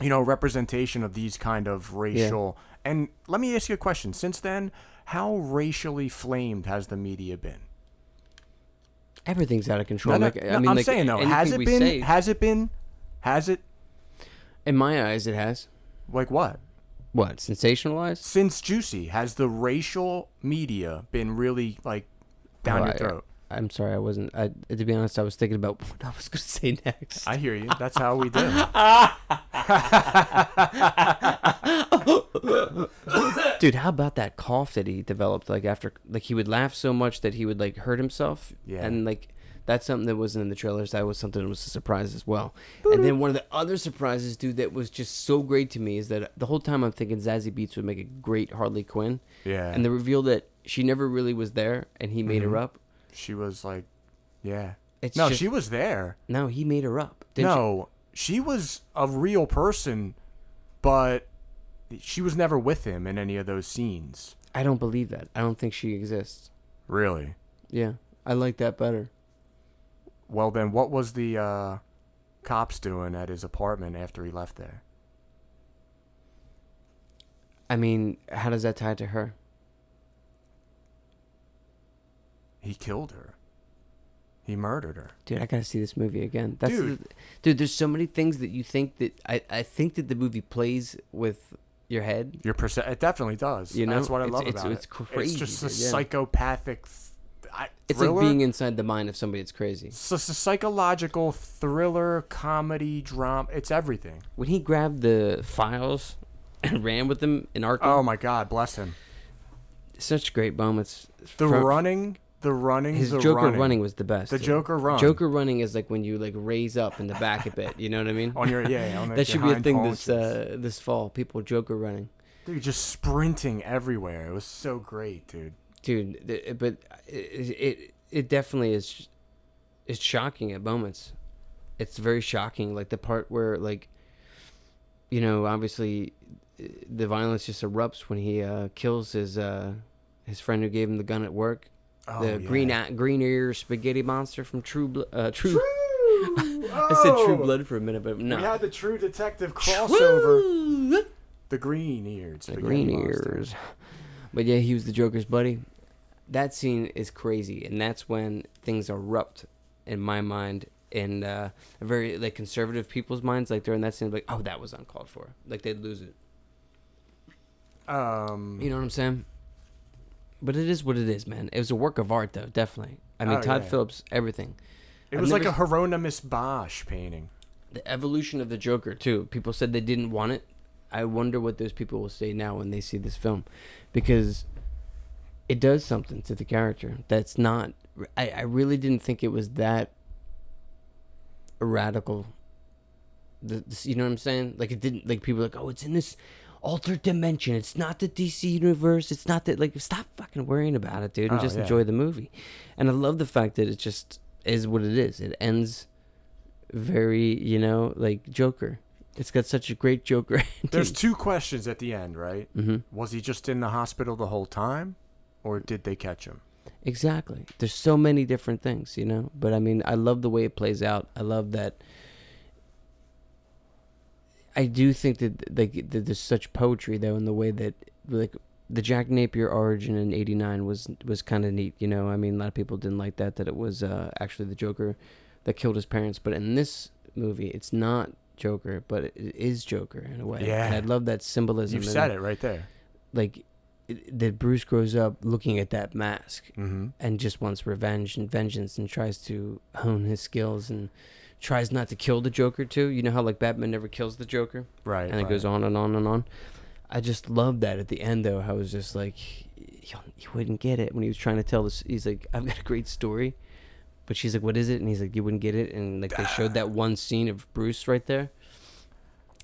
you know representation of these kind of racial and let me ask you a question. Since then how racially flamed has the media been? Everything's out of control. No, no, Like, no, I mean, i'm like, saying though has it been say- has it been has it? In my eyes, it has. Like what? What sensationalized. since Jussie has the racial media been really like down Oh, your I- throat I'm sorry, I wasn't. I, to be honest, I was thinking about what I was going to say next. I hear you. That's how we do. Dude, how about that cough that he developed? Like after, like he would laugh so much that he would like hurt himself. Yeah. And like that's something that wasn't in the trailers. That was something that was a surprise as well. And then one of the other surprises, dude, that was just so great to me is that the whole time I'm thinking Zazie Beetz would make a great Harley Quinn. Yeah. And the reveal that she never really was there and he made her mm-hmm. up. She was like, yeah. It's no, just- she was there. No, he made her up. No, she was a real person, but she was never with him in any of those scenes. I don't believe that. I don't think she exists. Really? Yeah, I like that better. Well, then, what was the uh, cops doing at his apartment after he left there? I mean, how does that tie to her? He killed her. He murdered her. Dude, I gotta see this movie again. That's Dude. the, dude. There's so many things that you think that I, I think that the movie plays with your head. Your perce- it definitely does. You know, that's what I love it's- about it's it. It's crazy, It's just a yeah. psychopathic. Th- I, It's like being inside the mind of somebody that's crazy. It's a psychological thriller, comedy, drama. It's everything. When he grabbed the files and ran with them in Arkham, Oh my God, bless him. such great moments. The From- running, the running, his the Joker running, running. was the best. The dude. Joker run. Joker running is like when you like raise up in the back a bit. You know what I mean? on your yeah. On the, that should be a thing this uh, this fall. People Joker running. Dude, just sprinting everywhere. It was so great, dude. dude th- but it, it it definitely is it's shocking at moments it's very shocking like the part where like you know obviously the violence just erupts when he uh kills his uh his friend who gave him the gun at work Oh, the yeah. green green ear spaghetti monster from True Blood. Uh, True. I said True Blood for a minute, but no. We had the True Detective crossover. The green eared. the green ears. But yeah, he was the Joker's buddy. That scene is crazy, and that's when things erupt in my mind and uh, very like conservative people's minds. Like during that scene, like, oh, that was uncalled for. Like they'd lose it. Um, You know what I'm saying? But it is what it is, man. It was a work of art, though. Definitely. I mean, Oh, Todd yeah. Phillips, everything. it I've was like a Hieronymus Bosch painting. the evolution of the Joker too. People said they didn't want it. I wonder what those people will say now when they see this film, because it does something to the character that's not. I, I really didn't think it was that radical. The, this- you know what I'm saying? Like it didn't. Like people like, oh, it's in this altered dimension. It's not the DC universe. It's not that. Like, stop fucking worrying about it, dude, and Oh, just yeah. enjoy the movie. And I love the fact that it just is what it is. It ends very, you know, like Joker. It's got such a great Joker. There's two questions at the end, right? hmm Was he just in the hospital the whole time, or did they catch him? Exactly. There's so many different things, you know. But I mean, I love the way it plays out. I love that. I do think that like that there's such poetry though in the way that like the Jack Napier origin in '89 was was kind of neat. You know, I mean, a lot of people didn't like that that it was uh, actually the Joker that killed his parents. But in this movie, it's not Joker, but it is Joker in a way. Yeah. and I love that symbolism. In said it right there. Like it, that Bruce grows up looking at that mask Mm-hmm. and just wants revenge and vengeance and tries to hone his skills and tries not to kill the Joker too. You know how like Batman never kills the Joker Right. and it goes on and on and on. I just love that at the end though. How it was just like you, wouldn't get it when he was trying to tell this. He's like, I've got a great story, but she's like, what is it? And he's like, you wouldn't get it. And like they showed that one scene of Bruce right there.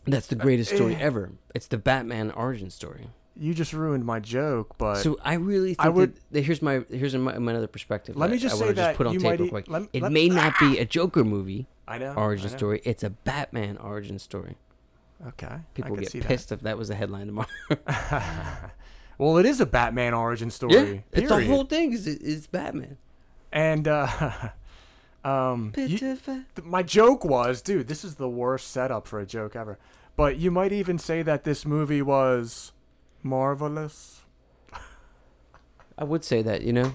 That's the greatest story eh. ever. It's the Batman origin story. You just ruined my joke, but So I really think I would- that, that here's my here's my, my other perspective. Let me just I say that put on you tape might real quick. lem- it lem- may not be a Joker movie I know origin I know. story. It's a Batman origin story. Okay. People get pissed if that was a headline tomorrow. Well, it is a Batman origin story. it's the whole thing is is Batman. And uh, um, you- th- my joke was, dude, this is the worst setup for a joke ever. But you might even say that this movie was marvelous. I would say that, you know,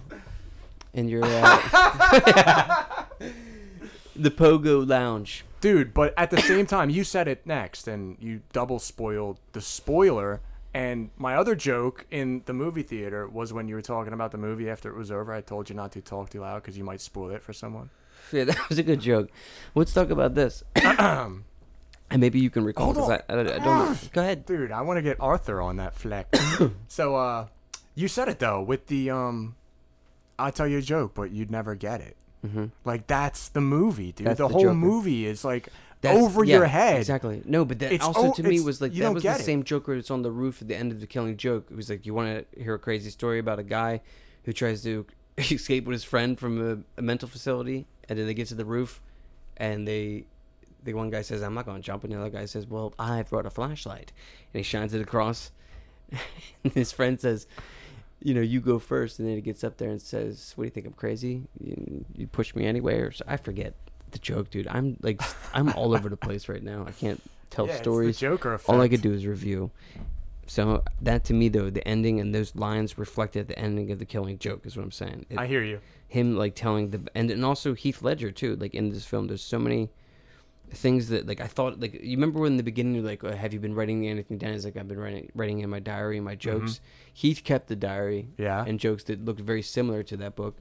in your uh, the Pogo Lounge. Dude, but at the same time, you said it next, and you double spoiled the spoiler. And my other joke in the movie theater was when you were talking about the movie after it was over. I told you not to talk too loud because you might spoil it for someone. Yeah, that was a good joke. Let's talk about this. and maybe you can recall because I, I, I don't know. Go ahead. Dude, I want to get Arthur on that fleck. so, uh, you said it though with the um, I'll tell you a joke, but you'd never get it. Mm-hmm. Like that's the movie, dude. That's the the whole Joker. movie is like That's- over yeah, your head. Exactly. No, but that It's also o- to me was like that was the it. same Joker that's on the roof at the end of the Killing Joke. It was like you want to hear a crazy story about a guy who tries to escape with his friend from a, a mental facility, and then they get to the roof, and they. The one guy says, "I'm not going to jump," and the other guy says, "Well, I've brought a flashlight," and he shines it across. and his friend says, "You know, you go first. and then he gets up there and says, "What do you think? I'm crazy? You, you push me anyway?" Or so, I forget the joke, dude. I'm like, I'm all over the place right now. I can't tell Yeah, stories. Joker effect. All I could do is review. So that to me though, the ending and those lines reflected the ending of the Killing Joke is what I'm saying. It- I hear you. him like telling the and and also Heath Ledger too. Like in this film, there's so many things that like I thought like you remember when in the beginning you're like, oh, have you been writing anything down? He's like, I've been writing writing in my diary my jokes. Heath kept the diary, Mm-hmm. Yeah. and jokes that looked very similar to that book.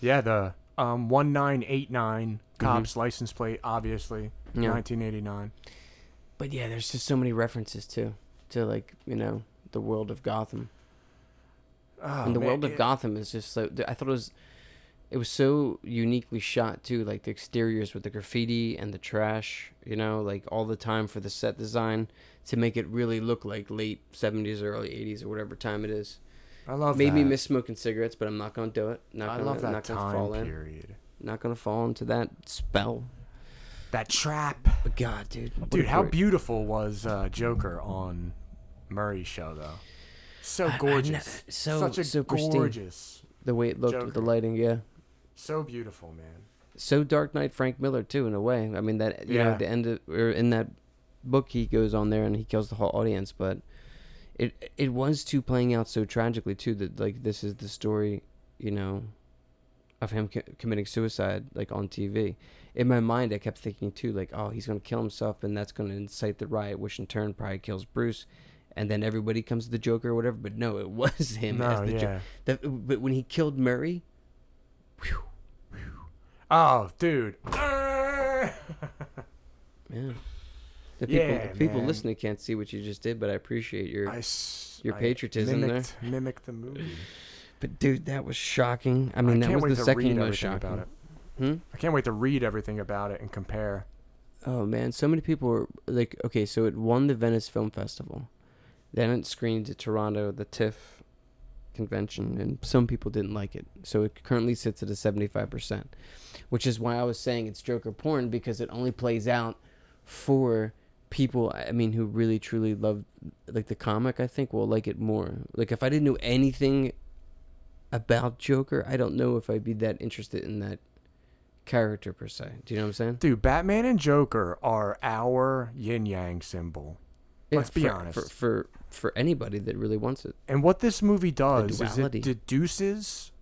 Yeah, the um one nine eight nine cops license plate, obviously, Mm-hmm. Yeah. nineteen eighty nine. But yeah, there's just so many references too to like you know the world of Gotham. Oh, and the man, world of it- Gotham is just so. I thought it was, it was so uniquely shot too. Like the exteriors with the graffiti and the trash, you know, like all the time for the set design to make it really look like late seventies or early eighties or whatever time it is. I love Made me miss smoking cigarettes, but I'm not gonna do it. Not I gonna, love that not gonna time fall in. period. Not gonna fall into that spell. That trap. But God, dude, Dude, how great- beautiful was uh, Joker on Murray's show though? So I- I gorgeous. so- Such a so pristine. gorgeous. the way it looked with the lighting, yeah. So beautiful, man. so Dark Knight Frank Miller too in a way. I mean that you know at the end of or in that book he goes on there and he kills the whole audience, but it it was too playing out so tragically too that like this is the story, you know, of him co- committing suicide like on TV. In my mind, I kept thinking too like, oh, he's gonna kill himself and that's gonna incite the riot, which in turn probably kills Bruce. And then everybody comes to the Joker or whatever, but no, it was him as No, the yeah. Joker. But when he killed Murray, Oh, dude. Yeah. The people, Yeah, the people man. listening can't see what you just did, but I appreciate your. I Your I patriotism there. mimicked, Mimicked the movie. but dude, that was shocking. I mean, that can't was wait the to second read most shocking. about it. Hmm? I can't wait to read everything about it and compare. Oh man, so many people were like, okay, so it won the Venice Film Festival, then it screened at Toronto, the TIFF convention, and some people didn't like it. So it currently sits at a seventy-five percent, which is why I was saying it's Joker porn because it only plays out for people. I mean, who really truly love like the comic. I think will like it more. Like if I didn't know anything about Joker, I don't know if I'd be that interested in that character per se. Do you know what I'm saying? Dude, Batman and Joker are our yin yang symbol. Let's be for, honest. For, for for anybody that really wants it. And what this movie does is it deduces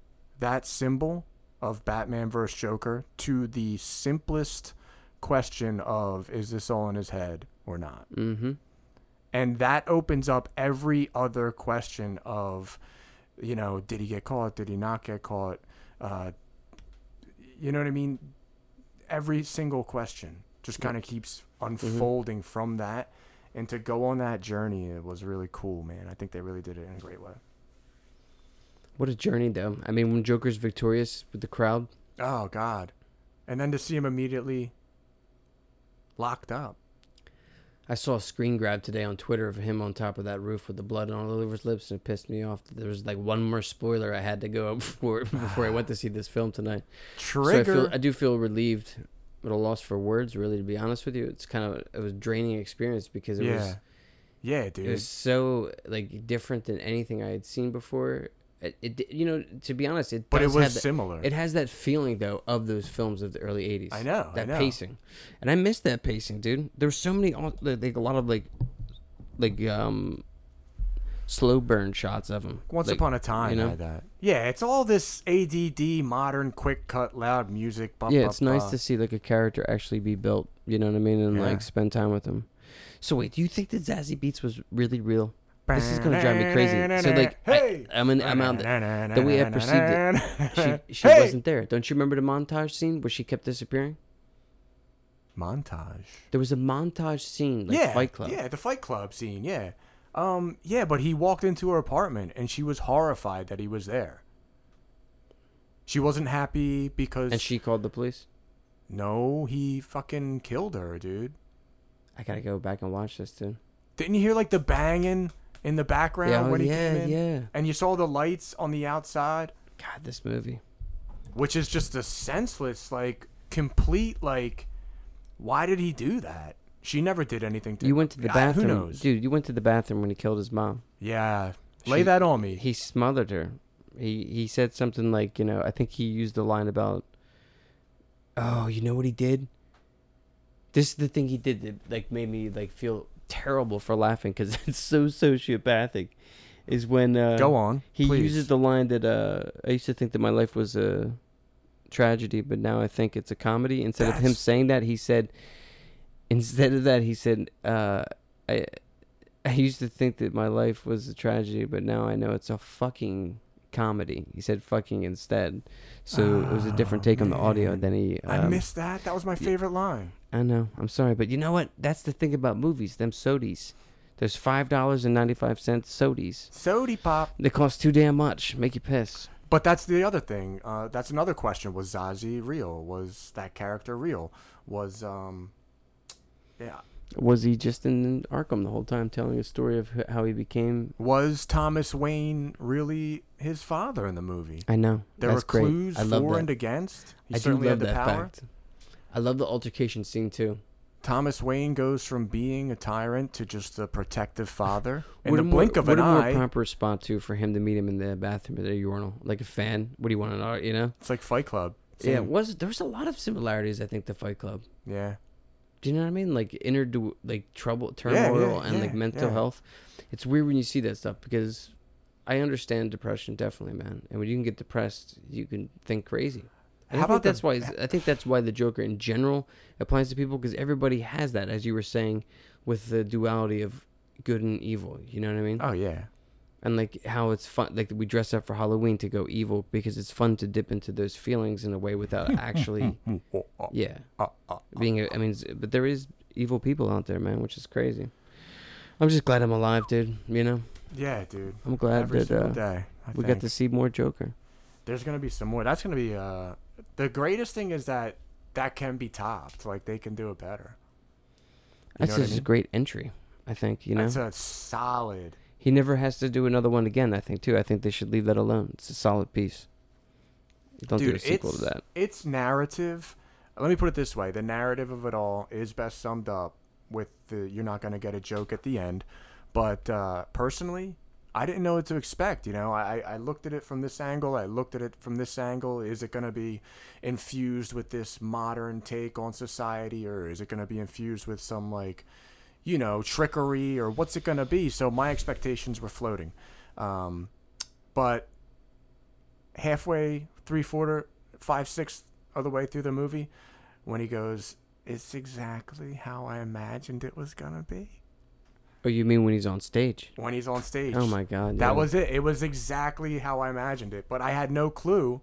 that symbol of Batman versus Joker to the simplest question of is this all in his head or not? Mm-hmm. And that opens up every other question of, you know, did he get caught? Did he not get caught? Uh, you know what I mean? Every single question just kind of keeps unfolding from that. And to go on that journey, it was really cool, man. I think they really did it in a great way. What a journey, though. I mean, when Joker's victorious with the crowd, Oh, God. And then to see him immediately locked up. I saw a screen grab today on Twitter of him on top of that roof with the blood on all over his lips, and it pissed me off. There was like one more spoiler I had to go up for before I went to see this film tonight. So I feel I do feel relieved, but a loss for words. Really, to be honest with you, it's kind of it was a draining experience because it yeah. was yeah, dude. it was so like different than anything I had seen before. It, it you know to be honest, it but it was that- similar. It has that feeling though of those films of the early '80s. I know, I that know. pacing, and I missed that pacing, dude. There were so many, like, a lot of like, like um, slow burn shots of them. Once Like, upon a time, you know? that. Yeah, it's all this ADD, modern, quick cut, loud music. Bump, yeah, it's nice bump. to see like a character actually be built. You know what I mean, and Yeah. like spend time with them. So wait, do you think that Zazie Beetz was really real? this is gonna drive me crazy. So like, I, I'm in, I'm out. The way I perceived it, she she Hey! wasn't there. Don't you remember the montage scene where she kept disappearing? montage. There was a montage scene, like yeah, Fight Club. Yeah, the Fight Club scene. Yeah, um, yeah, but he walked into her apartment and she was horrified that he was there. She wasn't happy because And she called the police. no, he fucking killed her, dude. I gotta go back and watch this, dude. Didn't you hear like the banging in the background Yeah, oh, when he yeah, came in? yeah. And you saw the lights on the outside, God, this movie. which is just a senseless, like complete, like, why did he do that? She never did anything to You went to the Ah, bathroom, Who knows? dude. You went to the bathroom when he killed his mom. Yeah, lay She- that on me. He smothered her. He he said something like, you know, I think he used the line about, oh, you know what he did. This is the thing he did that like made me like feel terrible for laughing because it's so sociopathic. Is when uh, Go on. He please. uses the line that uh, I used to think that my life was a tragedy, but now I think it's a comedy. Instead of him That's- saying that, he said, instead of that, he said, uh, I, I used to think that my life was a tragedy, but now I know it's a fucking comedy. He said fucking instead. So it was a different Oh, take on the audio man. than he. I um, missed that. That was my favorite line. I know. I'm sorry, but you know what? That's the thing about movies. Them sodies. There's five dollars and ninety five cents sodies. Sody pop. They cost too damn much. Make you piss. But that's the other thing. Uh, that's another question. Was Zazie real? Was that character real? Was um, yeah. Was he just in Arkham the whole time telling a story of how he became? Was Thomas Wayne really his father in the movie? I know. There That's were great. clues for that. and against. He I do certainly love had the that power. fact. I love the altercation scene too. Thomas Wayne goes from being a tyrant to just a protective father in what the a more, blink of what an a more eye. proper spot too for him to meet him in the bathroom at the urinal, like a fan. What do you want to know? You know? it's like Fight Club. Yeah. Same. Was there was a lot of similarities? I think to Fight Club. Yeah. Do you know what I mean? Like inner du- like trouble, Yeah, turmoil, yeah, and like mental yeah. health. It's weird when you see that stuff because I understand depression definitely, man. And when you can get depressed, you can think crazy. And How I think about the- that's why I think that's why the Joker in general applies to people because everybody has that, as you were saying, with the duality of good and evil. You know what I mean? Oh yeah. And like how it's fun like we dress up for halloween to go evil because it's fun to dip into those feelings in a way without actually yeah Uh, uh, being a, i mean but there is evil people out there man which is crazy i'm just glad i'm alive dude you know yeah, dude. i'm glad Every that uh, day. We got to see more joker There's gonna be some more. That's gonna be uh the greatest thing is that that can be topped. Like they can do it better. You that's what I just a great entry i think you know That's a solid. He never has to do another one again i think too i think they should leave that alone it's a solid piece don't do a sequel to that Its narrative. Let me put it this way: the narrative of it all is best summed up with the "you're not gonna get a joke" at the end. But uh, personally, I didn't know what to expect. You know, I, I looked at it from this angle. I looked at it from this angle. Is it gonna be infused with this modern take on society, or is it gonna be infused with some like, you know, trickery, or what's it gonna be? So my expectations were floating. Um, but halfway, three quarter, five sixths of the way through the movie, when he goes, "It's exactly how I imagined it was gonna be." oh you mean when he's on stage When he's on stage, oh my god that yeah. was it. It was exactly how I imagined it, but I had no clue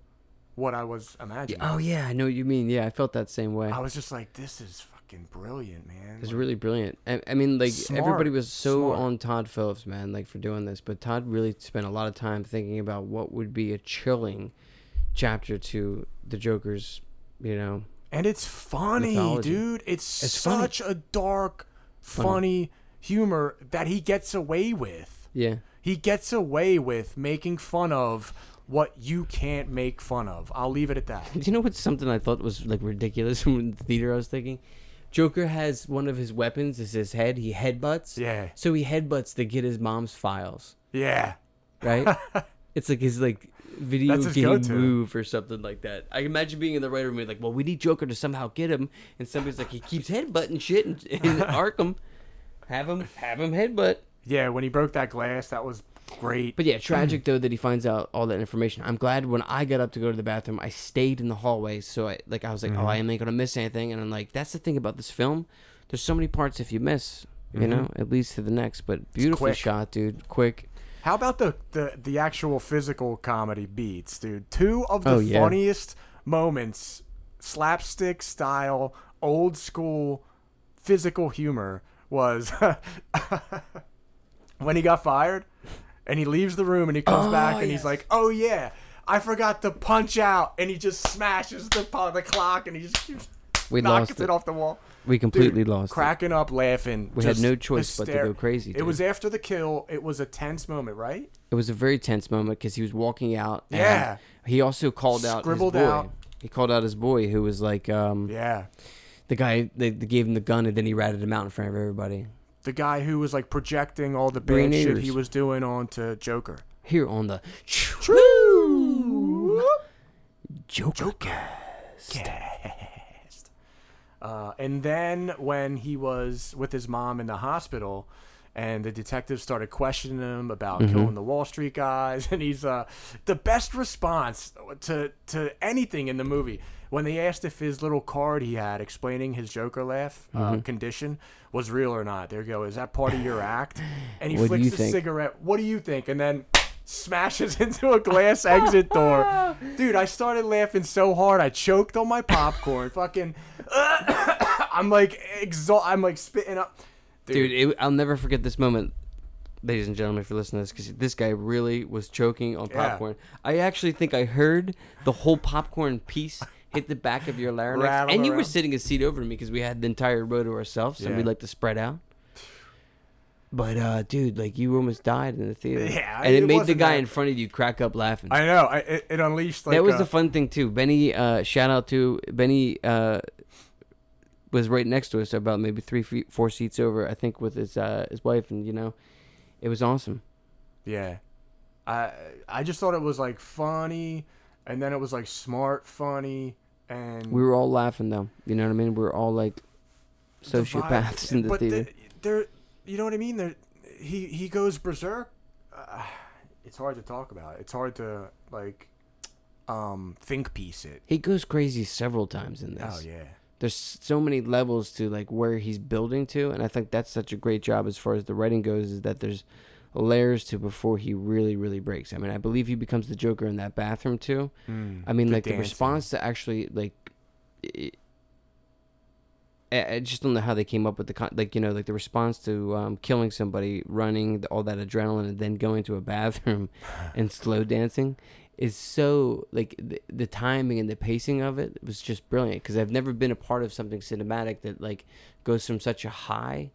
what I was imagining. oh yeah i know what you mean yeah i felt that same way I was just like, "This is fucking brilliant, man." It was Like, really brilliant. I, I mean, like everybody was so smart. on Todd Phillips, man, like for doing this. But Todd really spent a lot of time thinking about what would be a chilling chapter to the Joker's, you know. and it's funny, mythology. dude. It's, It's funny. such a dark, Funny. funny humor that he gets away with. Yeah, he gets away with making fun of what you can't make fun of. I'll leave it at that. Do you know what's something I thought was like ridiculous in the theater? I was thinking, Joker has one of his weapons is his head. He headbutts. Yeah. So he headbutts to get his mom's files. Yeah. right? it's like his like video That's game go-to. move or something like that. I imagine being in the writer room and like, well, we need Joker to somehow get him, and somebody's like, he keeps headbutting shit in, in Arkham. Have him, have him headbutt. Yeah, when he broke that glass, that was great. But yeah, tragic though that he finds out all that information. I'm glad when I got up to go to the bathroom, I stayed in the hallway, so I like I was like, oh, mm-hmm. I ain't gonna miss anything, and I'm like, that's the thing about this film. There's so many parts if you miss, You know, mm-hmm. it leads to the next. But beautifully shot, dude. Quick. How about the, the the actual physical comedy beats, dude? Two of the Oh, yeah. funniest moments, slapstick style, old school physical humor was when he got fired and he leaves the room and he comes Oh, back and he's like, "Oh yeah, I forgot to punch out," and he just smashes the the clock and he just keeps We knocks lost it it. off the wall. We completely Dude, lost. it. cracking up, laughing. We had no choice but to go hyster- crazy, It was after the kill. It was a tense moment, right? It was a very tense moment because he was walking out. and Yeah. He also called out Scribbled his boy. out. He called out his boy, who was like um, Yeah. the guy. They, they gave him the gun, and then he ratted him out in front of everybody. The guy who was like projecting all the bad shit he was doing onto Joker. Here on the True. Joker. Cast. Uh, and then when he was with his mom in the hospital, and the detectives started questioning him about Mm-hmm. killing the Wall Street guys, and he's uh, the best response to to anything in the movie. When they asked if his little card he had explaining his Joker laugh uh, Mm-hmm. condition was real or not, there you go. Is that part of your act? And he flicks the think? cigarette. What do you think? And then smashes into a glass exit door. Dude, I started laughing so hard I choked on my popcorn. Fucking, I'm like exhaust. I'm like spitting up. Dude, it, I'll never forget this moment, ladies and gentlemen, if you're listening to this, because this guy really was choking on Yeah. popcorn. I actually think I heard the whole popcorn piece hit the back of your larynx, Rattle and you were sitting a seat over me because we had the entire row to ourselves, and we like to spread out. But uh, dude, like you almost died in the theater. Yeah, and it, it made the guy that- in front of you crack up laughing. I know. I, it, it unleashed like that was a- the fun thing too. Benny, uh, shout out to Benny. Uh, was right next to us, about maybe three, feet, four seats over. I think with his uh, his wife, and you know, it was awesome. Yeah. I I just thought it was like funny, and then it was like smart funny, and We were all laughing though. You know what I mean? We were all like the sociopaths in the but theater. they're, you know what I mean? They're, he he goes berserk. Uh, it's hard to talk about. It's hard to like um think piece it. he goes crazy several times in this. Oh yeah. There's so many levels to like where he's building to, and I think that's such a great job as far as the writing goes. Is that there's layers to before he really, really breaks. I mean, I believe he becomes the Joker in that bathroom too. I mean, the like the response to actually like. It, I I just don't know how they came up with the con- like you know like the response to um, killing somebody, running the, all that adrenaline, and then going to a bathroom and slow dancing is so like the, the timing and the pacing of it was just brilliant because I've never been a part of something cinematic that like goes from such a high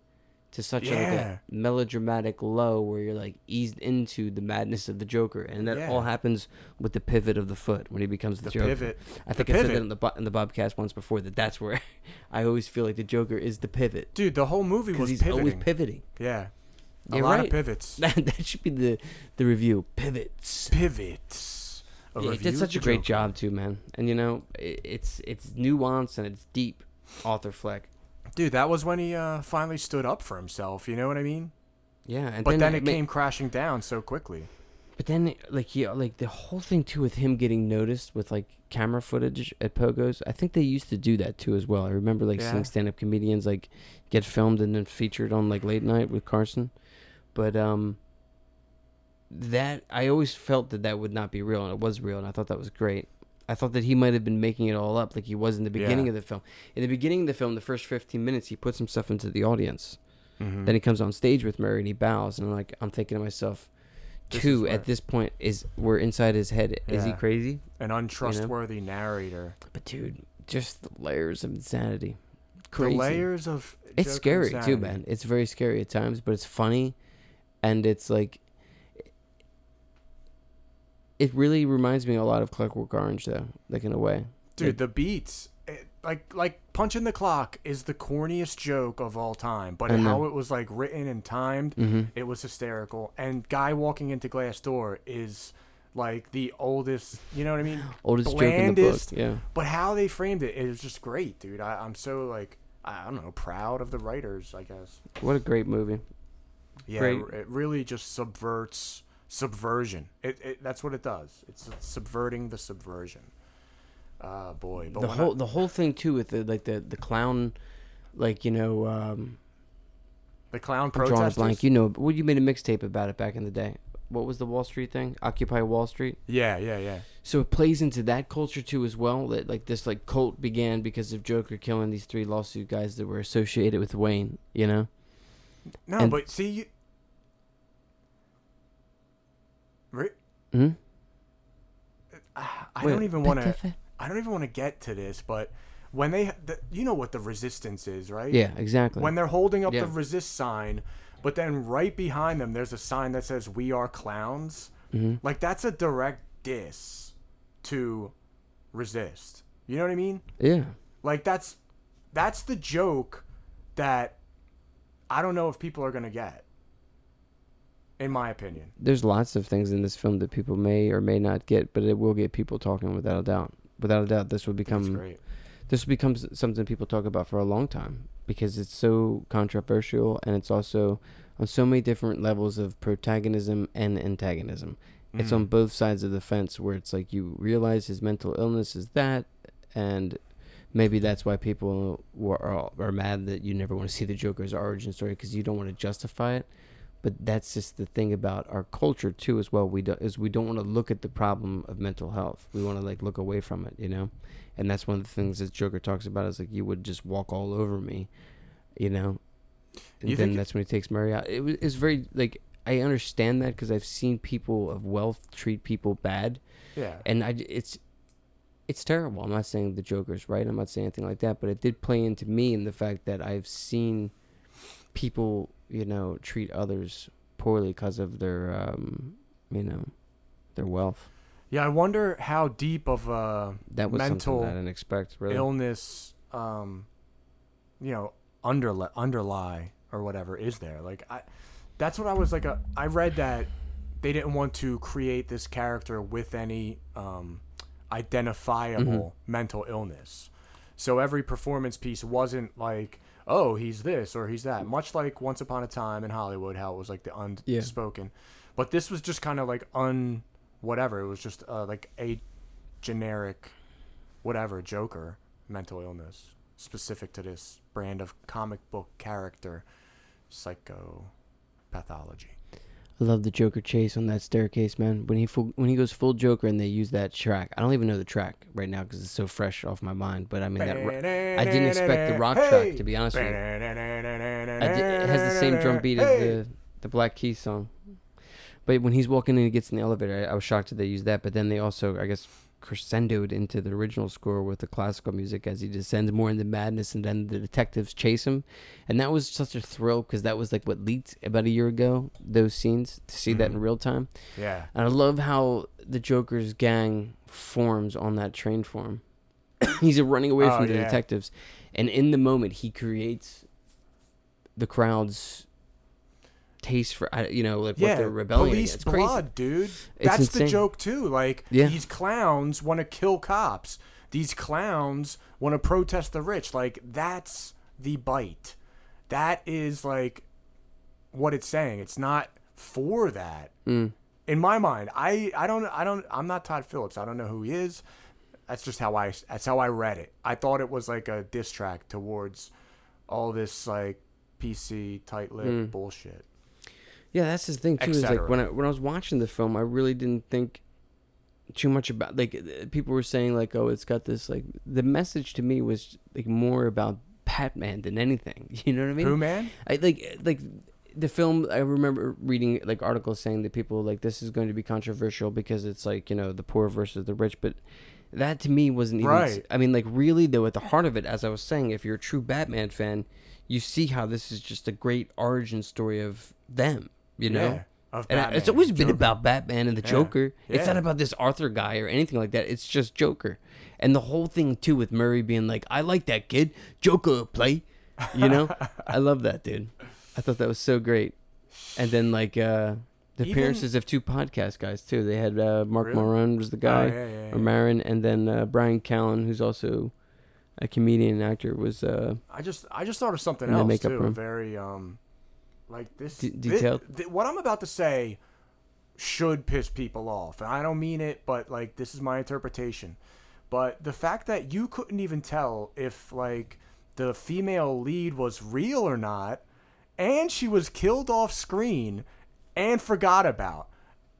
to such a, like, a melodramatic low where you're like eased into the madness of the Joker, and that Yeah. all happens with the pivot of the foot when he becomes the, The Joker. pivot. I think The I said that in the in the Bobcast once before that that's where I always feel like the Joker is the pivot Dude, the whole movie was he's pivoting. always pivoting. yeah. A You're lot right. of pivots. That that should be the the review pivots. Pivots. A Yeah, he did such a great job too, man. And you know, it, it's it's nuanced and it's deep. Arthur Fleck. Dude, that was when he uh, finally stood up for himself. You know what I mean? Yeah, and But then, I it came crashing down so quickly. But then, like, yeah, like the whole thing too with him getting noticed with like camera footage at Pogo's. I think they used to do that too as well. I remember like Yeah. seeing stand-up comedians like get filmed and then featured on like late night with Carson. But um, that I always felt that that would not be real, and it was real, and I thought that was great. I thought that he might have been making it all up, like he was in the beginning Yeah. of the film. In the beginning of the film, the first fifteen minutes, he puts himself into the audience. Mm-hmm. Then he comes on stage with Murray and he bows, and I'm like, I'm thinking to myself, two at this point is we're inside his head. Is he crazy? An untrustworthy narrator. But dude, just the layers of insanity, crazy. The layers of it's scary too, man. It's very scary at times, but it's funny, and it's like. It really reminds me a lot of Clockwork Orange, though, like in a way. Dude, Like, the beats, it, like like punching the clock is the corniest joke of all time. But how know. it was like written and timed, Mhm. it was hysterical. And guy walking into glass door is like the oldest. You know what I mean? oldest joke in the book. Yeah, But how they framed it, it was just great, dude. I, I'm so like I don't know, proud of the writers. I guess. what a great movie. Yeah, Great. it really just subverts subversion. It, it that's what it does. It's subverting the subversion. Uh boy, but the whole I, the whole thing too with the like the the clown, like you know, um, The clown I'm drawing a protesters. blank. You know, well, you made a mixtape about it back in the day. What was the Wall Street thing? Occupy Wall Street. yeah, yeah, yeah. So it plays into that culture too as well. That like this like cult began because of Joker killing these three lawsuit guys that were associated with Wayne. You know. No, And- but see you. Right? Hmm. I don't even want to. I don't even want to get to this, but when they, the, you know what the resistance is, right? Yeah, exactly. When they're holding up Yeah. the resist sign, but then right behind them there's a sign that says "We are clowns." hmm Like that's a direct diss to resist. You know what I mean? Yeah. Like that's that's the joke that I don't know if people are gonna get. In my opinion. There's lots of things in this film that people may or may not get, but it will get people talking without a doubt. Without a doubt, this will become this becomes something people talk about for a long time because it's so controversial and it's also on so many different levels of protagonism and antagonism. It's Mm. on both sides of the fence where it's like you realize his mental illness is that, and maybe that's why people were, are, are mad that you never want to see the Joker's origin story because you don't want to justify it. But that's just the thing about our culture too, as well. We do, is we don't want to look at the problem of mental health. We want to like look away from it, you know. And that's one of the things that Joker talks about is like you would just walk all over me, you know. And You then that's when he takes Mary out. It was it's very like I understand that because I've seen people of wealth treat people bad, Yeah. and i it's it's terrible. I'm not saying the Joker's right. I'm not saying anything like that, but it did play into me in the fact that I've seen people, you know, treat others poorly because of their, um, you know, their wealth. Yeah, I wonder how deep of a That was mental I didn't expect. Really, illness, um, you know, underlie underlie or whatever is there. Like I, that's what I was like. A, I read that they didn't want to create this character with any um, identifiable mental illness. So every performance piece wasn't like, oh, he's this or he's that. Much like Once Upon a Time in Hollywood, how it was like the Yeah. unspoken. But this was just kind of like un whatever. It was just uh, like a generic whatever Joker mental illness specific to this brand of comic book character psychopathology. I love the Joker chase on that staircase, man. When he full, when he goes full Joker and they use that track. I don't even know the track right now because it's so fresh off my mind. But I mean that. I didn't expect the rock track to be honest with you. I di- it has the same drum beat as the the Black Keys song. But when he's walking in and he gets in the elevator, I, I was shocked that they used that. But then they also, I guess, crescendoed into the original score with the classical music as he descends more into madness, and then the detectives chase him, and that was such a thrill because that was like what leaked about a year ago. Those scenes to see that in Mhm. real time, Yeah. and I love how the Joker's gang forms on that train form. He's running away Oh, from the yeah. detectives, and in the moment he creates the crowd's taste for you know like what Yeah, they're rebelling police against. It's crazy. blood, dude. That's the joke too. Like Yeah. these clowns want to kill cops. These clowns want to protest the rich. Like that's the bite. That is like what it's saying. It's not for that. Mm. In my mind, I I don't I don't I'm not Todd Phillips. I don't know who he is. That's just how I that's how I read it. I thought it was like a diss track towards all this like PC tight lip Mm. bullshit. Yeah, that's the thing too. Is like when I when I was watching the film, I really didn't think too much about like uh, people were saying like oh it's got this like the message to me was like more about Batman than anything. You know what I mean? Who man? I like like the film. I remember reading like articles saying that people like this is going to be controversial because it's like you know the poor versus the rich, but that to me wasn't even. Right. I mean, like really though, at the heart of it, as I was saying, if you're a true Batman fan, you see how this is just a great origin story of them. You know. Yeah, of And I- it's always been Joker. about Batman and the Yeah. Joker. It's not about this Arthur guy or anything like that. It's just Joker. And the whole thing too with Murray being like, "I like that kid, Joker play," you know. I love that dude. I thought that was so great. And then like uh the Even- appearances of two podcast guys too. They had uh, Mark Really? Moran was the Oh, guy, yeah, yeah, or yeah. Marin, and then uh, Bryan Callen, who's also a comedian and actor, was uh I just I just thought of something else too. room. Very um, like this. D- detailed? thi- what I'm about to say should piss people off, and I don't mean it, but like this is my interpretation. But the fact that you couldn't even tell if like the female lead was real or not, and she was killed off screen and forgot about.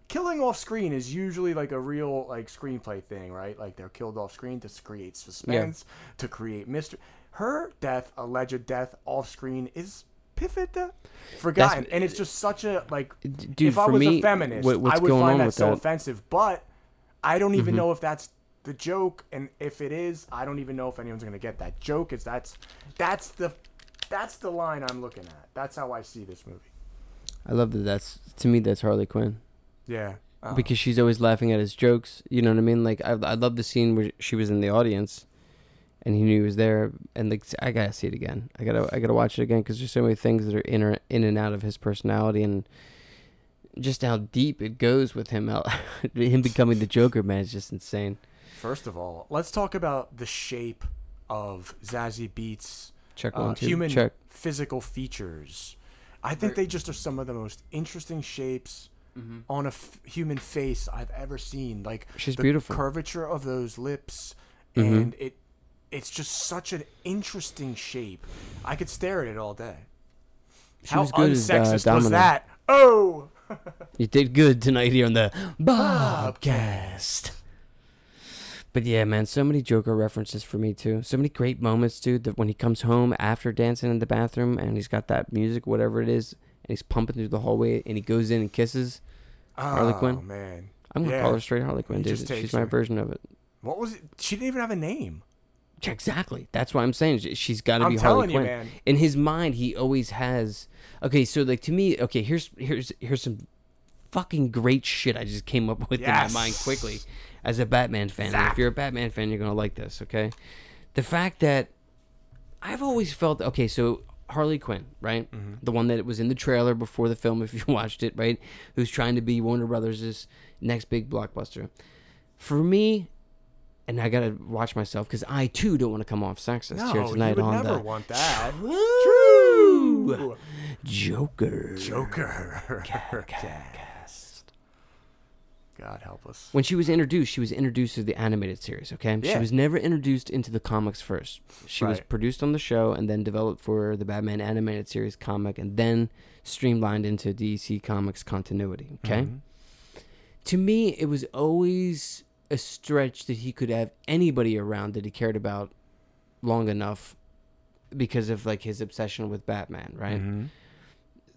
Killing off screen is usually like a real like screenplay thing, right? Like they're killed off screen to create suspense, to create mystery. Her death, alleged death off screen, is pivot forgotten, and it's just such a like. dude, if I for was me, a feminist, what- what's I would going find on that with so that- offensive. But I don't even mm-hmm. know if that's the joke, and if it is, I don't even know if anyone's gonna get that joke. Is that's that's the that's the line I'm looking at. That's how I see this movie. I love that. That's to me. That's Harley Quinn Yeah. Oh. because she's always laughing at his jokes. You know what I mean? Like I, I love the scene where she was in the audience, and he knew he was there. And like I gotta see it again. I gotta I gotta watch it again because there's so many things that are in or in and out of his personality and just how deep it goes with him. How him becoming the Joker, man, is just insane. First of all, let's talk about the shape of Zazie Beetz' Check uh, one two. human Check. physical features. I think they just are some of the most interesting shapes on a f- human face I've ever seen. Like She's the beautiful. curvature of those lips, Mhm. and it it's just such an interesting shape. I could stare at it all day. She How was good as uh, unsexist was that? Oh, You did good tonight here on the Bobcast. But yeah, man, so many Joker references for me too. So many great moments, dude. That when he comes home after dancing in the bathroom and he's got that music, whatever it is, and he's pumping through the hallway and he goes in and kisses. Harley oh, Quinn? man. I'm gonna Yeah. call her straight Harley Quinn, dude. She's my version of it. What was it? She didn't even have a name. Exactly. That's why I'm saying she- she's got to be Harley Quinn. man. In his mind, he always has. Okay, so like to me, okay, here's here's here's some fucking great shit I just came up with in my mind quickly as a Batman fan. If you're a Batman fan, you're gonna like this. Okay, the fact that I've always felt okay. So Harley Quinn, right? Mm-hmm. The one that was in the trailer before the film, if you watched it, right? Who's trying to be Warner Brothers' next big blockbuster. For me, and I gotta watch myself because I too don't want to come off sexist No, here you tonight would on never the want that. True. Joker. Joker. God help us. When she was introduced, she was introduced to the animated series. Okay, she was never introduced into the comics first. She was produced on the show and then developed for the Batman animated series comic, and then streamlined into DC Comics continuity. Okay. Mhm. to me, it was always a stretch that he could have anybody around that he cared about long enough because of like his obsession with Batman, right? Mhm.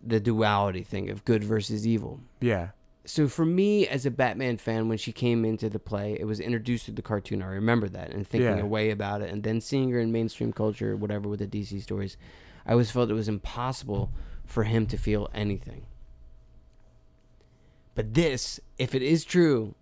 The duality thing of good versus evil. Yeah. So for me as a Batman fan when she came into the play, it was introduced to the cartoon. I remember that and thinking Yeah. away about it and then seeing her in mainstream culture whatever with the DC stories. I always felt it was impossible for him to feel anything. But this, if it is true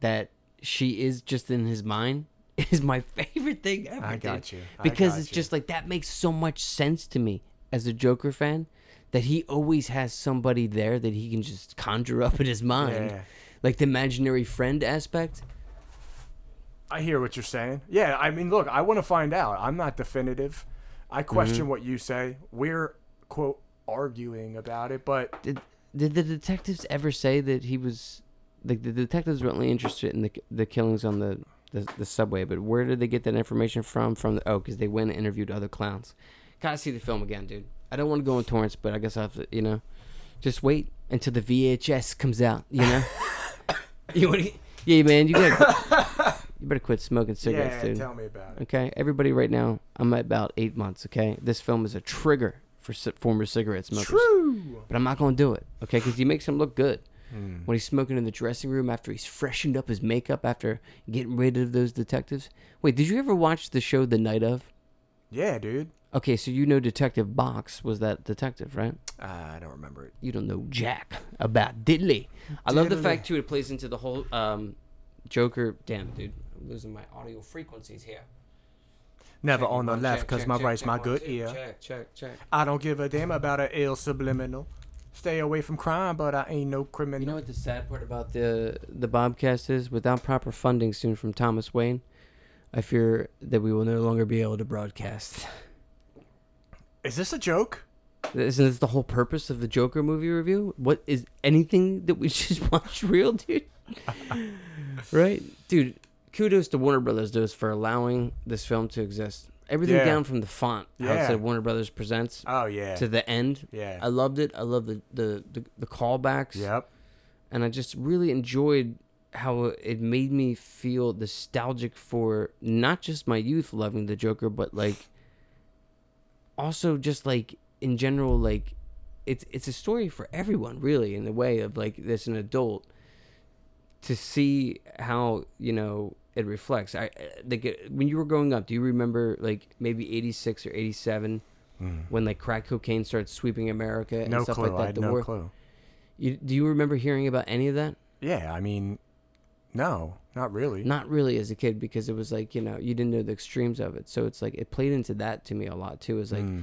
that she is just in his mind, is my favorite thing ever. I dude. got you. I Because got it's you. just like that makes so much sense to me as a Joker fan that he always has somebody there that he can just conjure up in his mind. Yeah. Like the imaginary friend aspect. I hear what you're saying. Yeah, I mean, look, I want to find out. I'm not definitive. I question Mm-hmm. what you say. We're quote arguing about it, but Did did the detectives ever say that he was like the detectives were only interested in the the killings on the the, the subway, but where did they get that information from? From the, oh, because they went and interviewed other clowns. Gotta see the film again, dude. I don't want to go in torrents, but I guess I have to, you know, just wait until the VHS comes out. You know, you want to, yeah, man, you gotta, you better quit smoking cigarettes, yeah, dude. tell me about it. Okay, everybody, right now, I'm at about eight months. Okay, this film is a trigger for former cigarette smokers. True. But I'm not gonna do it. Okay, because he makes him look good Hmm. when he's smoking in the dressing room after he's freshened up his makeup after getting rid of those detectives. Wait, did you ever watch the show The Night of? Yeah, dude. Okay, so you know Detective Box was that detective, right? Uh, I don't remember it. You don't know jack about diddly. I love the fact too it plays into the whole um, Joker. Damn, dude, I'm losing my audio frequencies here. Never Check, on the one, left, check, cause check, my right's my good ear. Check, check, check. I don't give a damn about a ill subliminal. Stay away from crime, but I ain't no criminal. You know what the sad part about the the Bobcast is? Without proper funding soon from Thomas Wayne, I fear that we will no longer be able to broadcast. Is this a joke? Isn't this the whole purpose of the Joker movie review? What is anything that we just watched real, dude? right, dude. Kudos to Warner Brothers, though, for allowing this film to exist. Everything Yeah. down from the font. How it Yeah. said Warner Brothers presents Oh yeah. to the end. yeah. I loved it. I loved the the the, the callbacks. yep. and I just really enjoyed how it made me feel nostalgic for not just my youth loving the Joker, but like also just like in general, like it's it's a story for everyone, really, in the way of like as an adult to see how you know it reflects. I uh, like uh, when you were growing up. Do you remember like maybe eighty six or eighty seven? Mm. When like crack cocaine started sweeping America and No stuff clue. like that, the no war. clue. You, do you remember hearing about any of that? Yeah. I mean, no, not really. Not really as a kid because it was like you know you didn't know the extremes of it, so it's like it played into that to me a lot too. Is like Mm.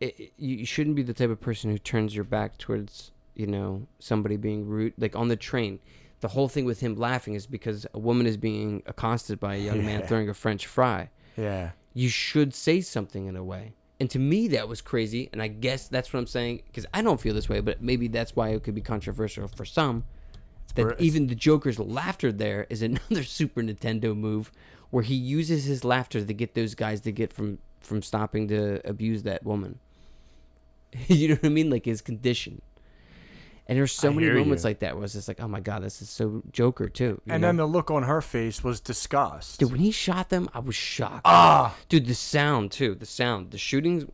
it, it- you shouldn't be the type of person who turns your back towards you know somebody being rude. Like on the train, the whole thing with him laughing is because a woman is being accosted by a young man throwing a French fry. Yeah. You should say something in a way. And to me, that was crazy. And I guess that's what I'm saying because I don't feel this way, but maybe that's why it could be controversial for some. That even the Joker's laughter there is another Super Nintendo move where he uses his laughter to get those guys to get from from stopping to abuse that woman. you know what I mean? Like his condition. And there's so I many moments you. like that where it's just like, oh my god, this is so Joker too. And know? then the look on her face was disgust. Dude, when he shot them, I was shocked. Ah. Dude, the sound too. The sound, the shootings.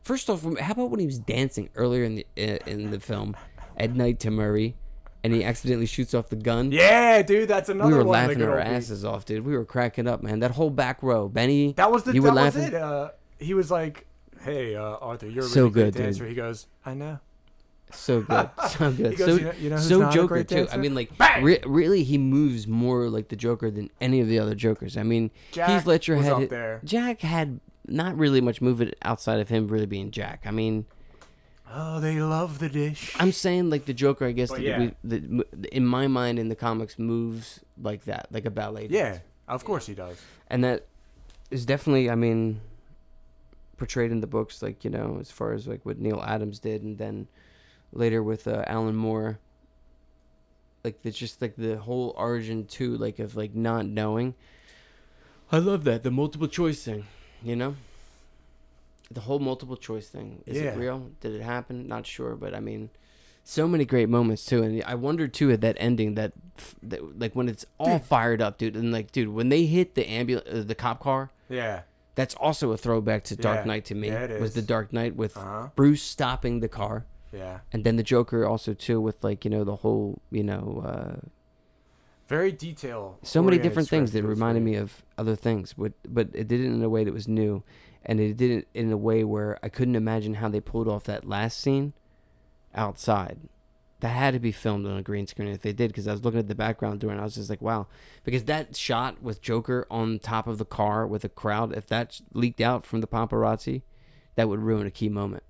First off, how about when he was dancing earlier in the in, in the film at night to Murray, and he accidentally shoots off the gun? Yeah, dude, that's another we were one. of the laughing our asses off, dude. We were cracking up, man. That whole back row, Benny. That was the you that were was laughing. it. Uh, he was like, "Hey, uh, Arthur, you're a So really good, good dude. He goes, "I know." So good, so good, goes, so "You know- you know so Joker too. I mean, like re- really, he moves more like the Joker than any of the other Jokers. I mean, Jack Heath Ledger was had up there. Jack had not really much movement outside of him really being Jack. I mean, Oh, they love the dish. I'm saying like the Joker. I guess that yeah. we, the, in my mind in the comics moves like that, like a ballet. dance. Yeah, of course he does. and that is definitely i mean portrayed in the books like you know as far as like what neal adams did and then later with uh, alan moore like it's just like the whole origin too like of like not knowing i love that the multiple choice thing you know the whole multiple choice thing is Yeah. it real did it happen not sure but i mean so many great moments too and i wonder too at that ending that, that like when it's all Dude. fired up dude and like dude when they hit the ambulance uh, the cop car Yeah. that's also a throwback to dark Yeah. knight to me Yeah, it was the dark knight with Uh huh. bruce stopping the car Yeah. and then the joker also too with like you know the whole you know uh Very detail. so many different things that reminded me of other things but but it did it in a way that was new and it did it in a way where i couldn't imagine how they pulled off that last scene outside that had to be filmed on a green screen if they did because i was looking at the background during and i was just like wow because that shot with joker on top of the car with a crowd if that leaked out from the paparazzi that would ruin a key moment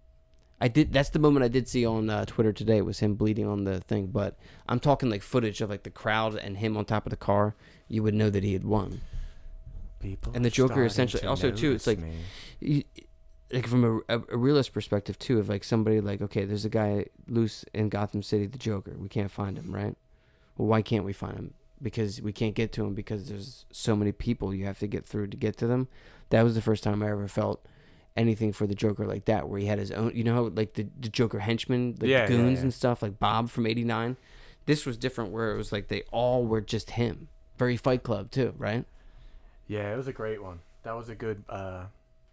I did. That's the moment I did see on uh, Twitter today was him bleeding on the thing. But I'm talking like footage of like the crowd and him on top of the car. You would know that he had won. People and the Joker essentially- also, too, it's like- You, like from a, a, a realist perspective too, of like somebody like okay, there's a guy loose in Gotham City, the Joker. We can't find him, right? Well, why can't we find him? Because we can't get to him because there's so many people you have to get through to get to them. That was the first time I ever felt anything for the Joker like that, where he had his own. You know, how, like the, the Joker henchmen, like Yeah, yeah, goons yeah. and stuff, like Bob from '89. This was different, where it was like they all were just him. Very Fight Club too, right? Yeah, it was a great one. That was a good, uh,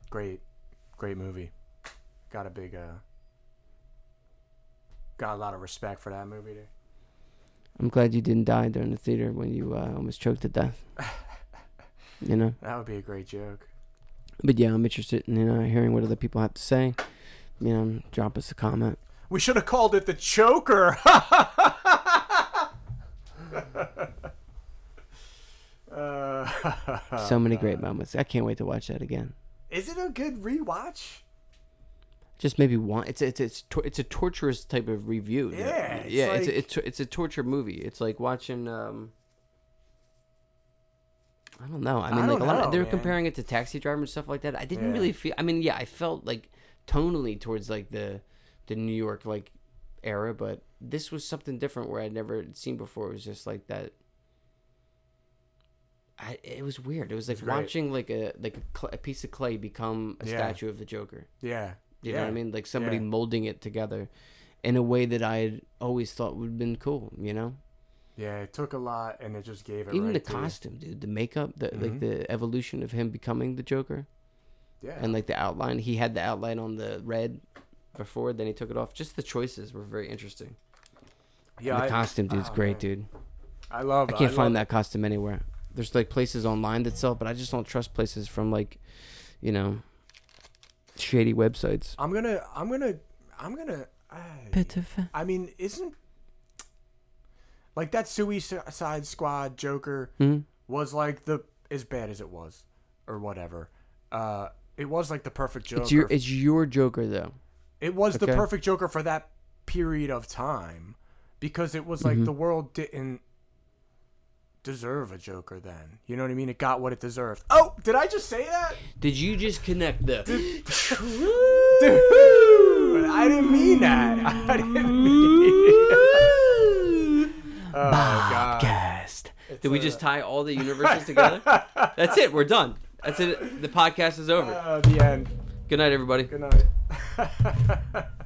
great, great movie. Got a big, uh, got a lot of respect for that movie. There. I'm glad you didn't die during the theater when you uh, almost choked to death. you know, That would be a great joke. But yeah, I'm interested in you know, hearing what other people have to say. You know, drop us a comment. We should have called it the Choker. uh, so many great moments. I can't wait to watch that again. Is it a good rewatch? Just maybe one. It's it's it's it's a torturous type of review. Yeah, it's yeah. It's a, it's it's a torture movie. It's like watching. um I don't know. I mean, I like a lot. know, Of, they were man. comparing it to Taxi Driver and stuff like that. I didn't Yeah. really feel. I mean, yeah, I felt like tonally towards like the the New York like era, but this was something different where I'd never seen before. It was just like that. I, it was weird. It was like great. watching like a like a, cl- a piece of clay become a Yeah. statue of the Joker. Yeah. You yeah. know what I mean? Like somebody molding it together in a way that I had always thought would have been cool. You know, Yeah, it took a lot, and it just gave it. even right the to you. costume, dude, the makeup, the like Mhm. the evolution of him becoming the Joker, Yeah. and like the outline. He had the outline on the red before, then he took it off. Just the choices were very interesting. yeah, And the I- costume, dude's oh, great, man. dude. I love. It. I can't find love, that costume anywhere. There's like places online that sell, but I just don't trust places from like, you know, shady websites. I'm gonna. I'm gonna. I'm gonna. I, I mean, isn't like that Suicide Squad Joker Hmm? was like the as bad as it was, or whatever. Uh, it was like the perfect Joker. It's your it's your Joker though. it was the perfect Joker for that period of time, because it was like Mhm. the world didn't deserve a Joker then. You know what I mean? It got what it deserved. Oh, did I just say that? Did you just connect the? Dude, I didn't mean that. I didn't mean. oh God. Did we just tie all the universes together? That's it. We're done. That's it. The podcast is over. Uh, the end. Good night, everybody. Good night.